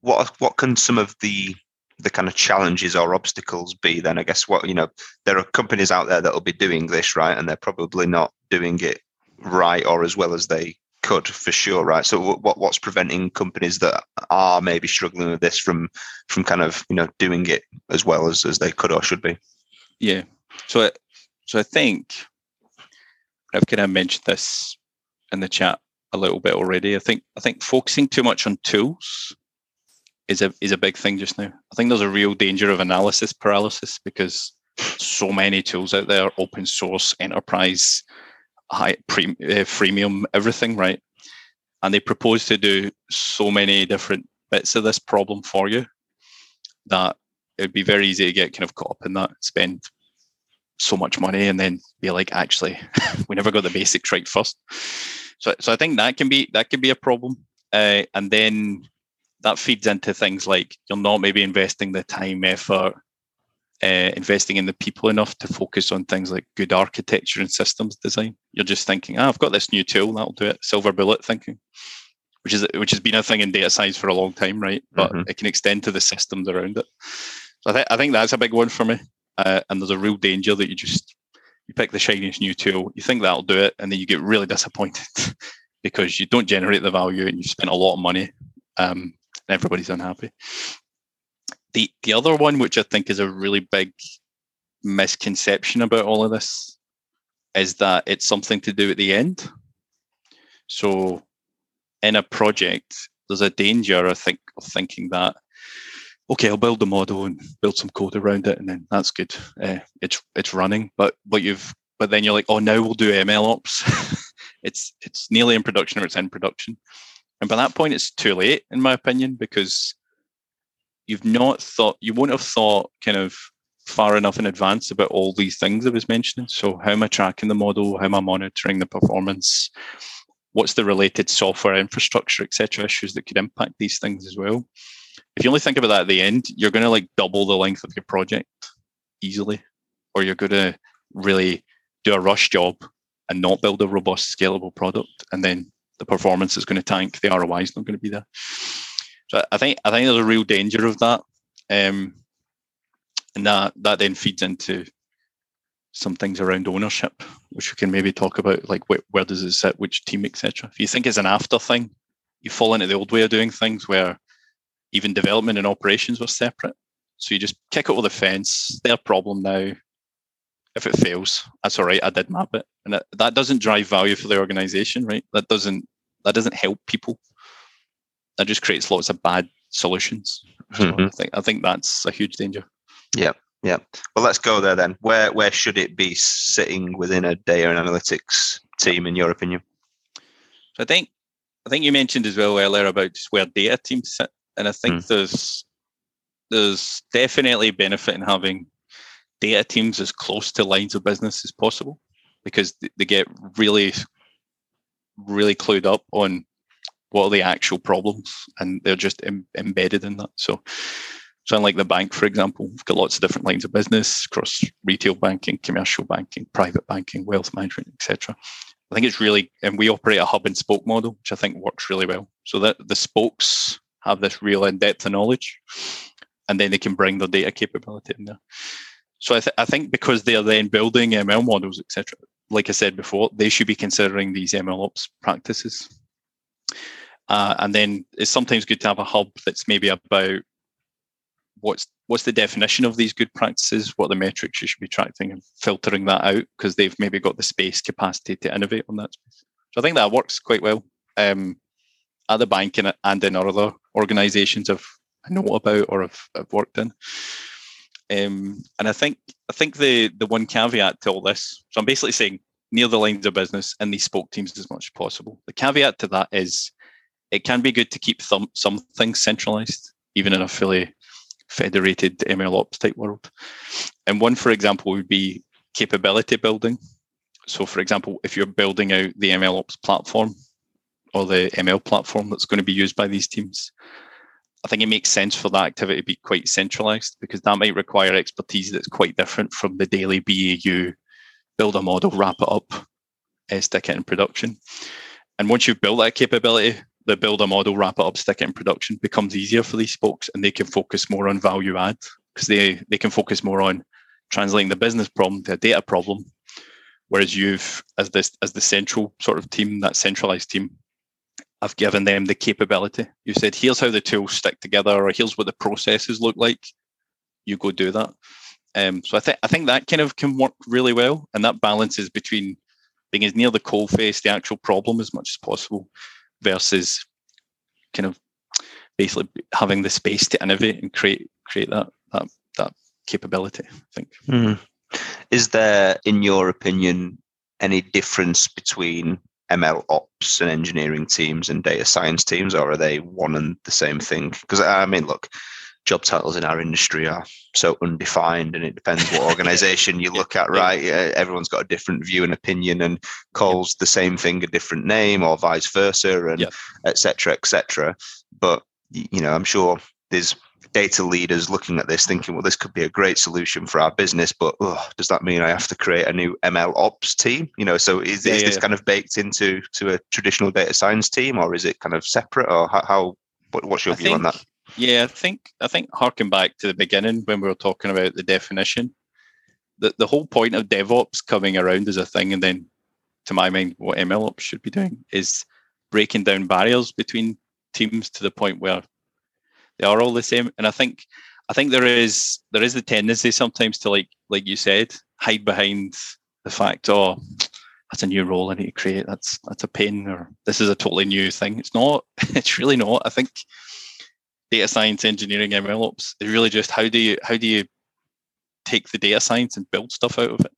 what what can some of the the kind of challenges or obstacles be then? I guess what you know there are companies out there that will be doing this right, and they're probably not doing it right or as well as they could for sure right so what what's preventing companies that are maybe struggling with this from from kind of you know doing it as well as as they could or should be yeah so so i think i've kind of mentioned this in the chat a little bit already. I think I think focusing too much on tools is a is a big thing just now. I think there's a real danger of analysis paralysis because so many tools out there, open source, enterprise, high pre, uh, freemium, everything, right? And they propose to do so many different bits of this problem for you that it would be very easy to get kind of caught up in that, spend so much money, and then be like, actually, we never got the basics right first. So, so I think that can be that can be a problem, uh, and then that feeds into things like you're not maybe investing the time, effort, uh, investing in the people enough to focus on things like good architecture and systems design. You're just thinking, oh, I've got this new tool that'll do it. Silver bullet thinking, which is which has been a thing in data science for a long time, right? But mm-hmm. it can extend to the systems around it. So I, th- I think that's a big one for me. Uh, and there's a real danger that you just you pick the shiniest new tool, you think that'll do it, and then you get really disappointed because you don't generate the value and you've spent a lot of money, um, and everybody's unhappy. The the other one, which I think is a really big misconception about all of this, is that it's something to do at the end. So, in a project, there's a danger, I think, of thinking that okay, I'll build the model and build some code around it, and then that's good. Uh, it's it's running, but but you've but then you're like, oh, now we'll do ML ops. it's it's nearly in production or it's in production, and by that point, it's too late, in my opinion, because you've not thought you won't have thought kind of far enough in advance about all these things I was mentioning. So how am I tracking the model? How am I monitoring the performance? What's the related software infrastructure, etc. issues that could impact these things as well? if you only think about that at the end, you're going to like double the length of your project easily, or you're going to really do a rush job and not build a robust, scalable product, and then the performance is going to tank. The ROI is not going to be there. So I think I think there's a real danger of that, um, and that that then feeds into some things around ownership, which we can maybe talk about, like where, where does it sit, which team, etc. If you think it's an after thing, you fall into the old way of doing things where even development and operations were separate. So you just kick it over the fence. Their problem now. If it fails, that's all right. I did map it, and that, that doesn't drive value for the organization, right? That doesn't that doesn't help people. That just creates lots of bad solutions. So mm-hmm. I think I think that's a huge danger. Yeah, yeah. Well, let's go there then. Where where should it be sitting within a data and analytics team, in your opinion? So I think I think you mentioned as well earlier about just where data teams sit and I think mm. there's there's definitely benefit in having data teams as close to lines of business as possible because they get really really clued up on what are the actual problems and they're just Im- embedded in that so so unlike the bank for example we've got lots of different lines of business across retail banking commercial banking private banking wealth management etc i think it's really and we operate a hub and spoke model which i think works really well so that the spokes have this real in-depth of knowledge and then they can bring their data capability in there. So I, th- I think because they're then building ML models, etc. Like I said before, they should be considering these ML ops practices. Uh, and then it's sometimes good to have a hub that's maybe about what's what's the definition of these good practices, what the metrics you should be tracking, and filtering that out because they've maybe got the space capacity to innovate on that. So I think that works quite well um, at the bank and, and in other organisations I've I know about or have, have worked in. Um, and I think I think the the one caveat to all this, so I'm basically saying near the lines of business and these spoke teams as much as possible. The caveat to that is it can be good to keep some some things centralized, even in a fully federated ML ops type world. And one, for example, would be capability building. So, for example, if you're building out the ML ops platform or the ML platform that's going to be used by these teams, I think it makes sense for that activity to be quite centralized because that might require expertise that's quite different from the daily BAU build a model, wrap it up, uh, stick it in production. And once you've built that capability, the build a model, wrap it up, stick it in production becomes easier for these folks and they can focus more on value add because they, they can focus more on translating the business problem to a data problem. Whereas you've, as this as the central sort of team, that centralized team, I've given them the capability. You said, here's how the tools stick together, or here's what the processes look like. You go do that. Um, so I think I think that kind of can work really well, and that balances between being as near the coal face, the actual problem, as much as possible, versus kind of basically having the space to innovate and create create that that that capability. I think. Mm. Is there, in your opinion, any difference between ML ops and engineering teams and data science teams, or are they one and the same thing? Because I mean, look, job titles in our industry are so undefined, and it depends what organization you look at, right? Yeah, everyone's got a different view and opinion, and calls the same thing a different name, or vice versa, and etc. etc. But you know, I'm sure there's data leaders looking at this thinking, well, this could be a great solution for our business, but oh, does that mean I have to create a new ML ops team? You know, so is, yeah, is yeah, this yeah. kind of baked into to a traditional data science team, or is it kind of separate, or how? how what, what's your I view on that? Yeah, I think I think harking back to the beginning when we were talking about the definition, the the whole point of DevOps coming around as a thing, and then to my mind, what ML ops should be doing is breaking down barriers between teams to the point where they are all the same. And I think I think there is there is the tendency sometimes to like like you said, hide behind the fact, oh, that's a new role I need to create. That's that's a pain, or this is a totally new thing. It's not. It's really not. I think data science, engineering, ML ops is really just how do you how do you take the data science and build stuff out of it.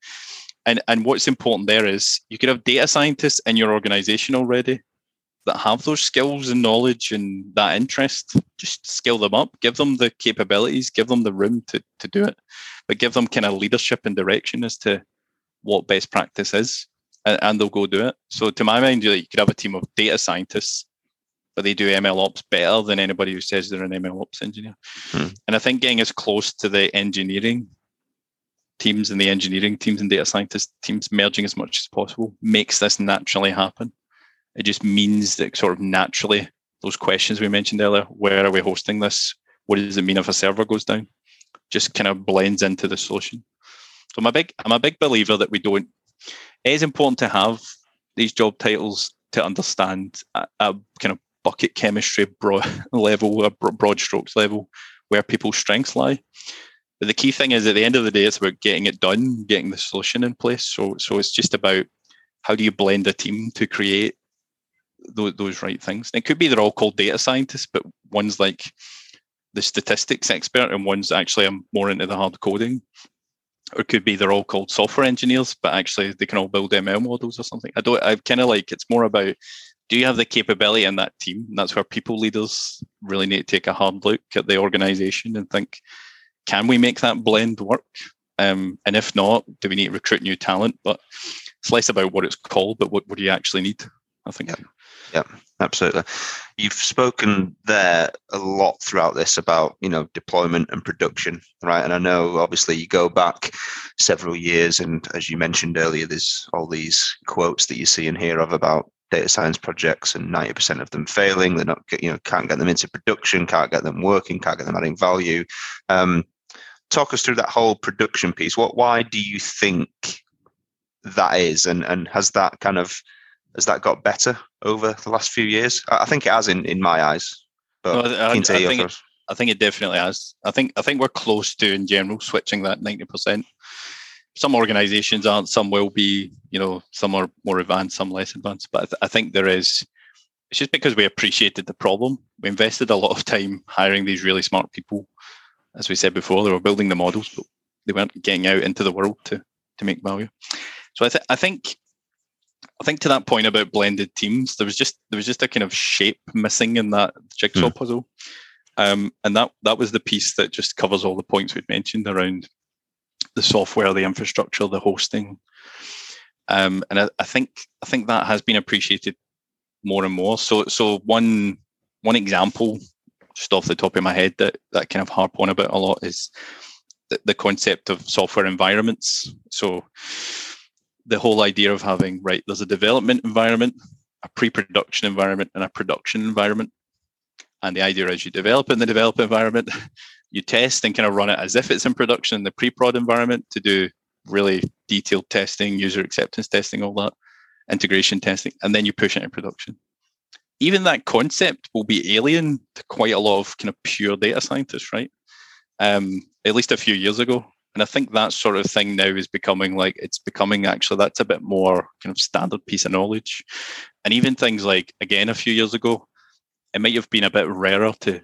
And and what's important there is you could have data scientists in your organization already that have those skills and knowledge and that interest, just scale them up, give them the capabilities, give them the room to, to do it, but give them kind of leadership and direction as to what best practice is, and, and they'll go do it. So, to my mind, you could have a team of data scientists, but they do ML ops better than anybody who says they're an ML ops engineer. Hmm. And I think getting as close to the engineering teams and the engineering teams and data scientist teams merging as much as possible makes this naturally happen it just means that sort of naturally those questions we mentioned earlier, where are we hosting this? What does it mean if a server goes down? Just kind of blends into the solution. So I'm a big I'm a big believer that we don't. It is important to have these job titles to understand a, a kind of bucket chemistry broad level, a broad strokes level, where people's strengths lie. But the key thing is, at the end of the day, it's about getting it done, getting the solution in place. So, so it's just about how do you blend a team to create those, those right things. And it could be they're all called data scientists, but one's like the statistics expert and one's actually I'm more into the hard coding. Or it could be they're all called software engineers, but actually they can all build ML models or something. I don't I kind of like it's more about do you have the capability in that team? That's where people leaders really need to take a hard look at the organization and think, can we make that blend work? Um, and if not, do we need to recruit new talent? But it's less about what it's called, but what, what do you actually need? I think. Yeah. Yeah, absolutely. You've spoken there a lot throughout this about you know deployment and production, right? And I know obviously you go back several years, and as you mentioned earlier, there's all these quotes that you see and hear of about data science projects and 90% of them failing. They're not, you know, can't get them into production, can't get them working, can't get them adding value. Um, talk us through that whole production piece. What, why do you think that is, and and has that kind of has that got better over the last few years? I think it has in in my eyes. But no, I, I, I, think it, I think it definitely has. I think I think we're close to in general switching that ninety percent. Some organisations aren't. Some will be. You know, some are more advanced, some less advanced. But I, th- I think there is. It's just because we appreciated the problem. We invested a lot of time hiring these really smart people. As we said before, they were building the models, but they weren't getting out into the world to to make value. So I, th- I think I think to that point about blended teams, there was just there was just a kind of shape missing in that jigsaw mm. puzzle, um, and that that was the piece that just covers all the points we've mentioned around the software, the infrastructure, the hosting, um, and I, I, think I think that has been appreciated more and more. So so one one example, just off the top of my head, that that kind of harp on about a lot is the, the concept of software environments. So the whole idea of having right there's a development environment a pre-production environment and a production environment and the idea is you develop in the develop environment you test and kind of run it as if it's in production in the pre-prod environment to do really detailed testing user acceptance testing all that integration testing and then you push it in production. Even that concept will be alien to quite a lot of kind of pure data scientists right? Um, at least a few years ago. And I think that sort of thing now is becoming like it's becoming actually that's a bit more kind of standard piece of knowledge. And even things like again a few years ago, it might have been a bit rarer to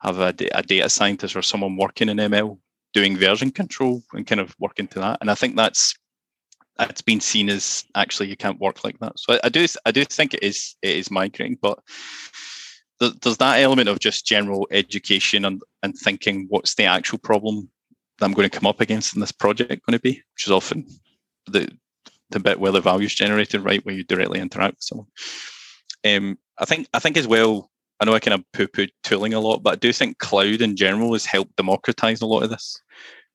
have a, a data scientist or someone working in ML doing version control and kind of working to that. And I think that's that's been seen as actually you can't work like that. So I, I do I do think it is it is migrating, but there's that element of just general education and, and thinking what's the actual problem that I'm going to come up against in this project going to be, which is often the the bit where the value is generated, right, where you directly interact with someone. Um, I think I think as well. I know I kind of poo-poo tooling a lot, but I do think cloud in general has helped democratize a lot of this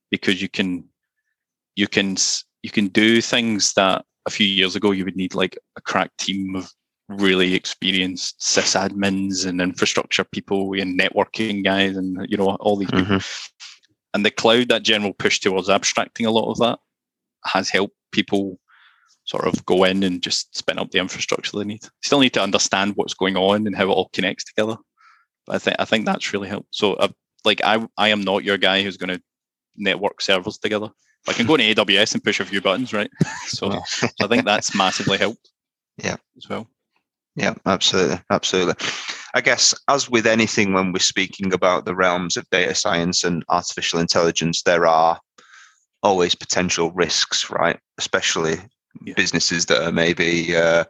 because you can you can you can do things that a few years ago you would need like a crack team of really experienced sysadmins and infrastructure people and networking guys and you know all these mm-hmm. people and the cloud, that general push towards abstracting a lot of that, has helped people sort of go in and just spin up the infrastructure they need. Still need to understand what's going on and how it all connects together. But I think I think that's really helped. So, uh, like, I I am not your guy who's going to network servers together. I can go to AWS and push a few buttons, right? So, so I think that's massively helped. Yeah, as well. Yeah, absolutely, absolutely. I guess, as with anything, when we're speaking about the realms of data science and artificial intelligence, there are always potential risks, right? Especially yeah. businesses that are maybe uh,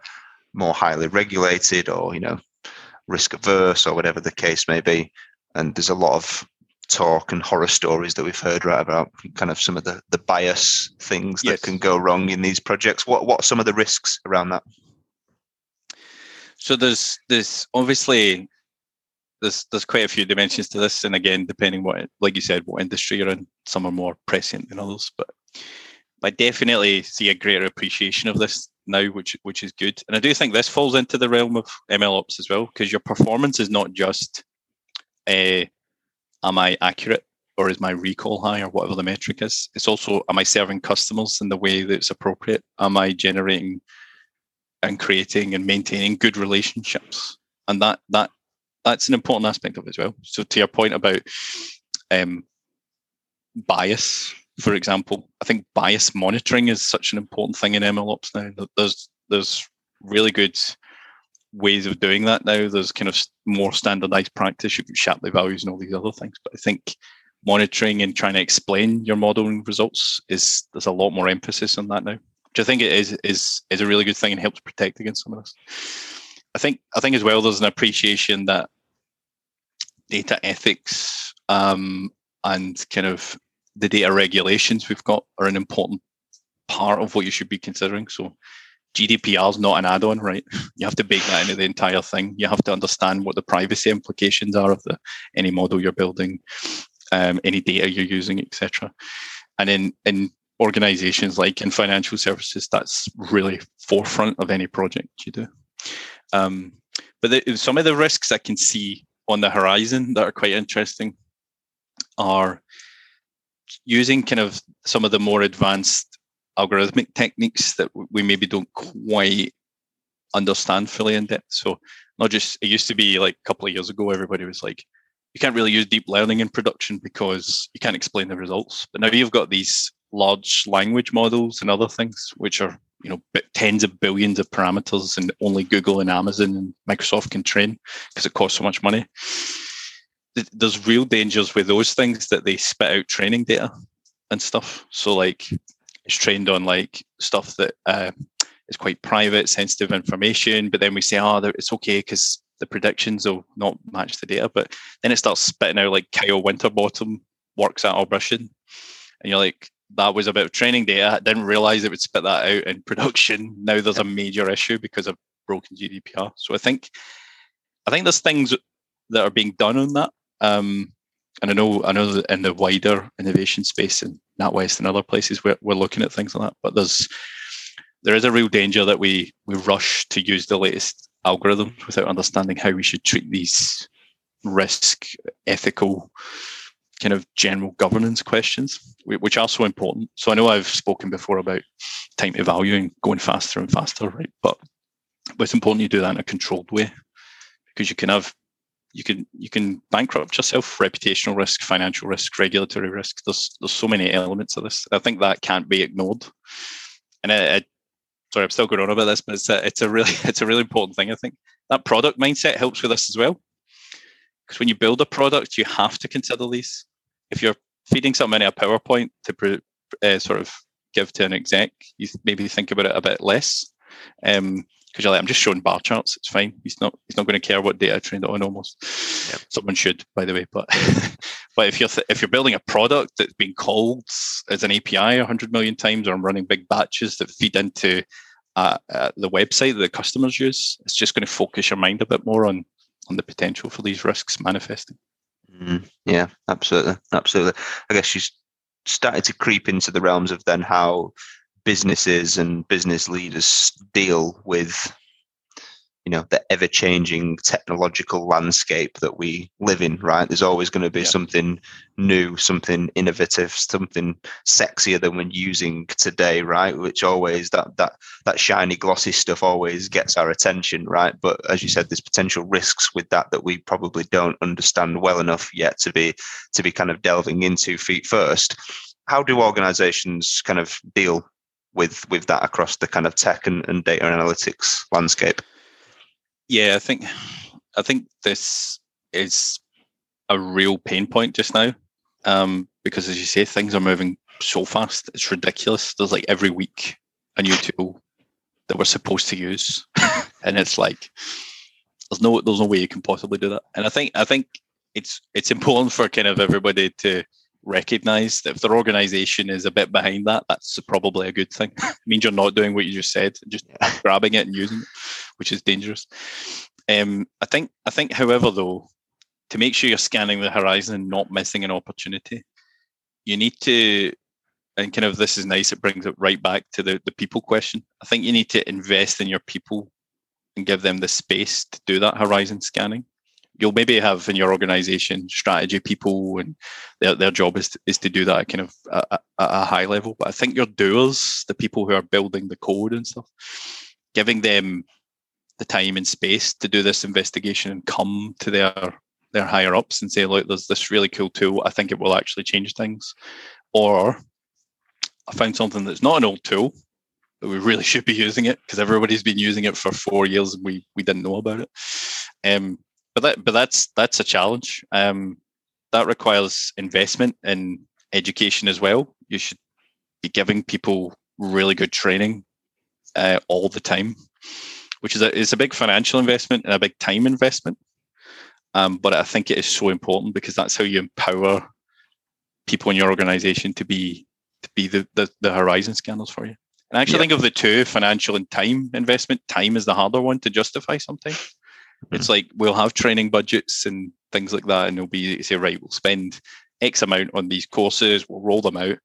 more highly regulated or, you know, risk averse or whatever the case may be. And there's a lot of talk and horror stories that we've heard right about kind of some of the, the bias things yes. that can go wrong in these projects. What what are some of the risks around that? So there's there's obviously there's there's quite a few dimensions to this, and again, depending what like you said, what industry you're in, some are more prescient than others. But I definitely see a greater appreciation of this now, which which is good. And I do think this falls into the realm of ML ops as well, because your performance is not just uh, am I accurate or is my recall high or whatever the metric is. It's also am I serving customers in the way that's appropriate? Am I generating and creating and maintaining good relationships. And that that that's an important aspect of it as well. So to your point about um, bias, for example, I think bias monitoring is such an important thing in MLOps now. There's there's really good ways of doing that now. There's kind of more standardized practice. You can Shapley values and all these other things. But I think monitoring and trying to explain your modeling results is there's a lot more emphasis on that now which I think it is is is a really good thing and helps protect against some of this. I think I think as well there's an appreciation that data ethics um, and kind of the data regulations we've got are an important part of what you should be considering. So GDPR is not an add-on, right? You have to bake that into the entire thing. You have to understand what the privacy implications are of the any model you're building, um, any data you're using, etc. And in in organizations like in financial services, that's really forefront of any project you do. Um, but the, some of the risks I can see on the horizon that are quite interesting are using kind of some of the more advanced algorithmic techniques that we maybe don't quite understand fully in depth. So not just it used to be like a couple of years ago, everybody was like, you can't really use deep learning in production because you can't explain the results. But now you've got these large language models and other things, which are you know tens of billions of parameters, and only Google and Amazon and Microsoft can train because it costs so much money. There's real dangers with those things that they spit out training data and stuff. So like it's trained on like stuff that uh, is quite private, sensitive information. But then we say, oh, it's okay because the predictions will not match the data. But then it starts spitting out like Kyle Winterbottom works at Orbition. And you're like, that was a bit of training data. I didn't realize it would spit that out in production. Now there's a major issue because of broken GDPR. So I think I think there's things that are being done on that. Um, and I know I know that in the wider innovation space in NatWest and other places we're, we're looking at things like that. But there's there is a real danger that we we rush to use the latest algorithms without understanding how we should treat these risk ethical kind of general governance questions which are so important so i know i've spoken before about time to value and going faster and faster right but but it's important you do that in a controlled way because you can have you can you can bankrupt yourself reputational risk financial risk regulatory risk there's there's so many elements of this i think that can't be ignored and it, sorry, I'm still going on about this, but it's a, it's a really it's a really important thing. I think that product mindset helps with this as well, because when you build a product, you have to consider these. If you're feeding something in a PowerPoint to uh, sort of give to an exec, you maybe think about it a bit less. Um, because you're like, I'm just showing bar charts. It's fine. He's not. He's not going to care what data I trained it on. Almost. Yep. Someone should, by the way. But but if you're th- if you're building a product that's been called as an API 100 million times, or I'm running big batches that feed into uh, uh, the website that the customers use, it's just going to focus your mind a bit more on on the potential for these risks manifesting. Mm, yeah, absolutely, absolutely. I guess you started to creep into the realms of then how businesses and business leaders deal with you know the ever changing technological landscape that we live in right? There's always going to be yeah. something new something innovative something sexier than we're using today right? Which always that that that shiny glossy stuff always gets our attention right? But as you said there's potential risks with that that we probably don't understand well enough yet to be to be kind of delving into feet first. How do organizations kind of deal with with that across the kind of tech and, and data analytics landscape? Yeah, I think I think this is a real pain point just now, um, because as you say, things are moving so fast. It's ridiculous. There's like every week a new tool that we're supposed to use, and it's like there's no there's no way you can possibly do that. And I think I think it's it's important for kind of everybody to recognize that if their organization is a bit behind that, that's probably a good thing. it means you're not doing what you just said, just yeah. grabbing it and using it, which is dangerous. Um, I think, I think, however, though, to make sure you're scanning the horizon and not missing an opportunity, you need to, and kind of this is nice, it brings it right back to the, the people question. I think you need to invest in your people and give them the space to do that horizon scanning you'll maybe have in your organization strategy people and their, their job is to, is to do that kind of at, at a high level. But i think your doers the people who are building the code and stuff giving them the time and space to do this investigation and come to their their higher ups and say look there's this really cool tool. I think it will actually change things. Or i found something that's not an old tool but we really should be using it because everybody's been using it for four years and we we didn't know about it. Um, but that but that's that's a challenge. Um, that requires investment in education as well. You should be giving people really good training uh, all the time, which is a is a big financial investment and a big time investment. Um, but I think it is so important because that's how you empower people in your organization to be to be the the, the horizon scanners for you. And I actually think of the two, financial and time investment. Time is the harder one to justify sometimes. It's like we'll have training budgets and things like that, and it'll be say, right, we'll spend X amount on these courses, we'll roll them out.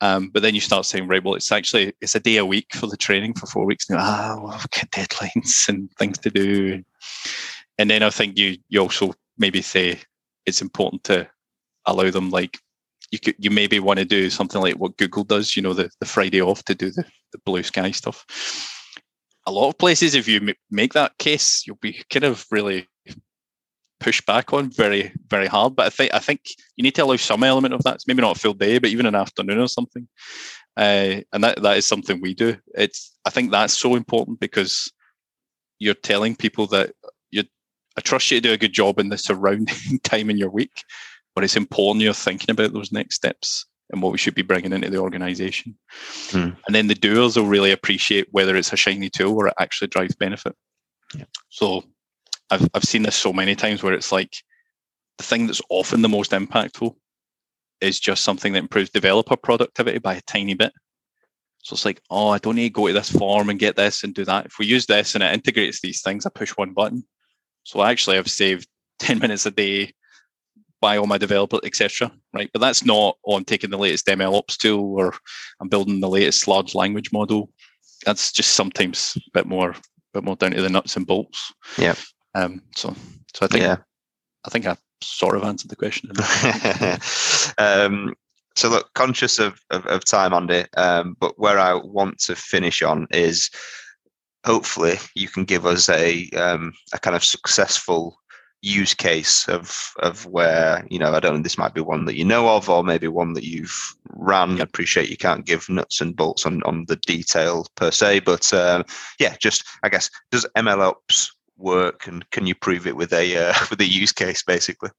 Um, but then you start saying, right, well, it's actually it's a day a week for the training for four weeks. Now, ah, well, I've got deadlines and things to do. And then I think you you also maybe say it's important to allow them like you could you maybe want to do something like what Google does, you know, the, the Friday off to do the, the blue sky stuff. A lot of places, if you make that case, you'll be kind of really pushed back on very, very hard. But I think I think you need to allow some element of that. Maybe not a full day, but even an afternoon or something. Uh, and that, that is something we do. It's I think that's so important because you're telling people that you I trust you to do a good job in the surrounding time in your week but it's important you're thinking about those next steps and what we should be bringing into the organization. Hmm. And then the doers will really appreciate whether it's a shiny tool or it actually drives benefit. Yeah. So I've, I've seen this so many times where it's like the thing that's often the most impactful is just something that improves developer productivity by a tiny bit. So it's like, oh, I don't need to go to this form and get this and do that. If we use this and it integrates these things, I push one button. So actually, I've saved 10 minutes a day by all my developers, etc. Right, but that's not oh, taking the latest MLOps tool or I'm building the latest large language model. That's just sometimes a bit more, bit more down to the nuts and bolts. Yeah. Um. So, so I think, yeah. I think I sort of answered the question. um. So look, conscious of of, of time, Andy. Um. But where I want to finish on is hopefully you can give us a um, a kind of successful use case of of where you know I don't know this might be one that you know of or maybe one that you've ran. I appreciate you can't give nuts and bolts on on the detail per se, but uh, yeah, just I guess does MLOps work and can you prove it with a uh, with a use case basically?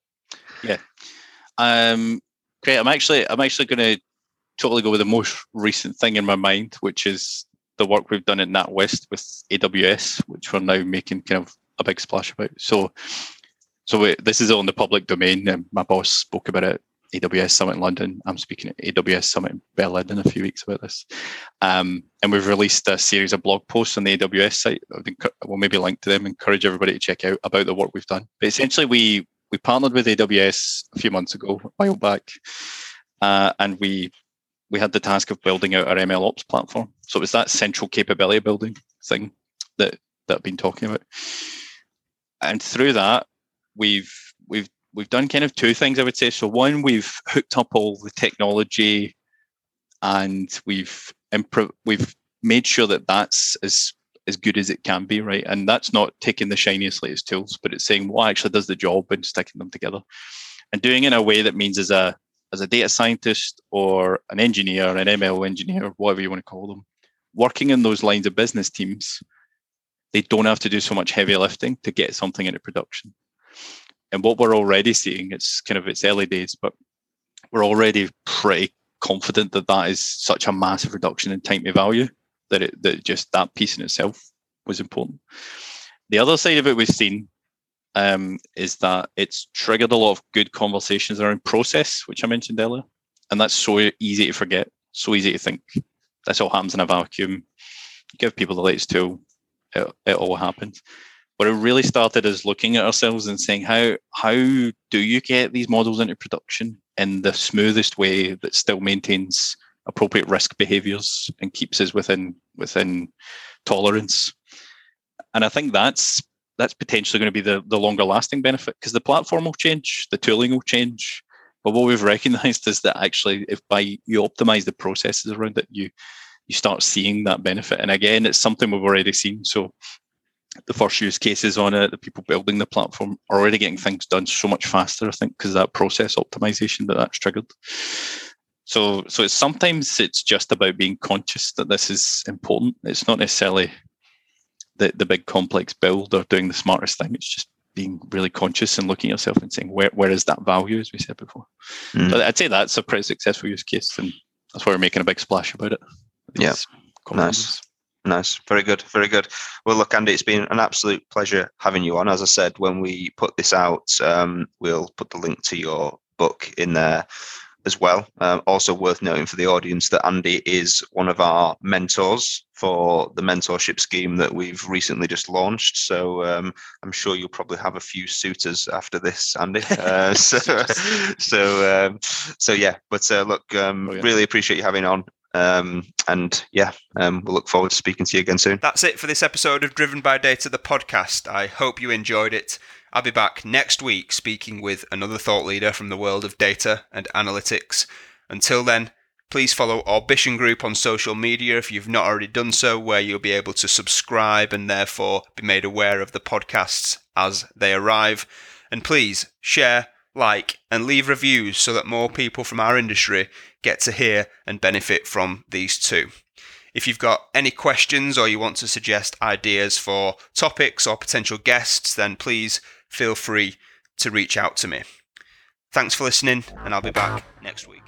Yeah, um, great. I'm actually I'm actually going to totally go with the most recent thing in my mind, which is the work we've done at NatWest with AWS, which we're now making kind of a big splash about. So so this is on the public domain. My boss spoke about it AWS Summit in London. I'm speaking at AWS Summit in Berlin in a few weeks about this. Um, and we've released a series of blog posts on the AWS site. I think we'll maybe link to them, encourage everybody to check out about the work we've done. But essentially, we we partnered with AWS a few months ago, a while back, uh, and we we had the task of building out our MLOps platform. So it was that central capability building thing that that I've been talking about. And through that, we've we've we've done kind of two things I would say. So one, we've hooked up all the technology, and we've improved. We've made sure that that's as as good as it can be, right? And that's not taking the shiniest latest tools, but it's saying what actually does the job and sticking them together, and doing it in a way that means as a as a data scientist or an engineer, an ML engineer, whatever you want to call them, working in those lines of business teams, they don't have to do so much heavy lifting to get something into production. And what we're already seeing, it's kind of its early days, but we're already pretty confident that that is such a massive reduction in time to value that it that just that piece in itself was important. The other side of it we've seen um, is that it's triggered a lot of good conversations around process, which I mentioned earlier, and that's so easy to forget, so easy to think this all happens in a vacuum. Give people the latest tool, it, it all happens but it really started as looking at ourselves and saying how how do you get these models into production in the smoothest way that still maintains appropriate risk behaviors and keeps us within within tolerance? And i think that's that's potentially going to be the, the longer lasting benefit because the platform will change the tooling will change. But what we've recognized is that actually if by you optimize the processes around it you you start seeing that benefit. And again it's something we've already seen. So the first use cases on it, the people building the platform are already getting things done so much faster, I think, because that process optimization that that's triggered. So, so it's sometimes it's just about being conscious that this is important. It's not necessarily the, the big complex build or doing the smartest thing. It's just being really conscious and looking at yourself and saying, where, where is that value, as we said before? Mm. But I'd say that's a pretty successful use case. And that's why we're making a big splash about it. Yeah. Nice. Nice. Very good. Very good. Well, look, Andy, it's been an absolute pleasure having you on. As I said, when we put this out, um, we'll put the link to your book in there as well. Um, also worth noting for the audience that Andy is one of our mentors for the mentorship scheme that we've recently just launched. So um, I'm sure you'll probably have a few suitors after this, Andy. Uh, so, so, um, so yeah. But uh, look, um, really appreciate you having on. Um, and yeah, um, we'll look forward to speaking to you again soon. That's it for this episode of Driven by Data, the podcast. I hope you enjoyed it. I'll be back next week speaking with another thought leader from the world of data and analytics. Until then, please follow Orbition Group on social media if you've not already done so, where you'll be able to subscribe and therefore be made aware of the podcasts as they arrive. And please share, like, and leave reviews so that more people from our industry get to hear and benefit from these too. If you've got any questions or you want to suggest ideas for topics or potential guests, then please feel free to reach out to me. Thanks for listening, and I'll be back next week.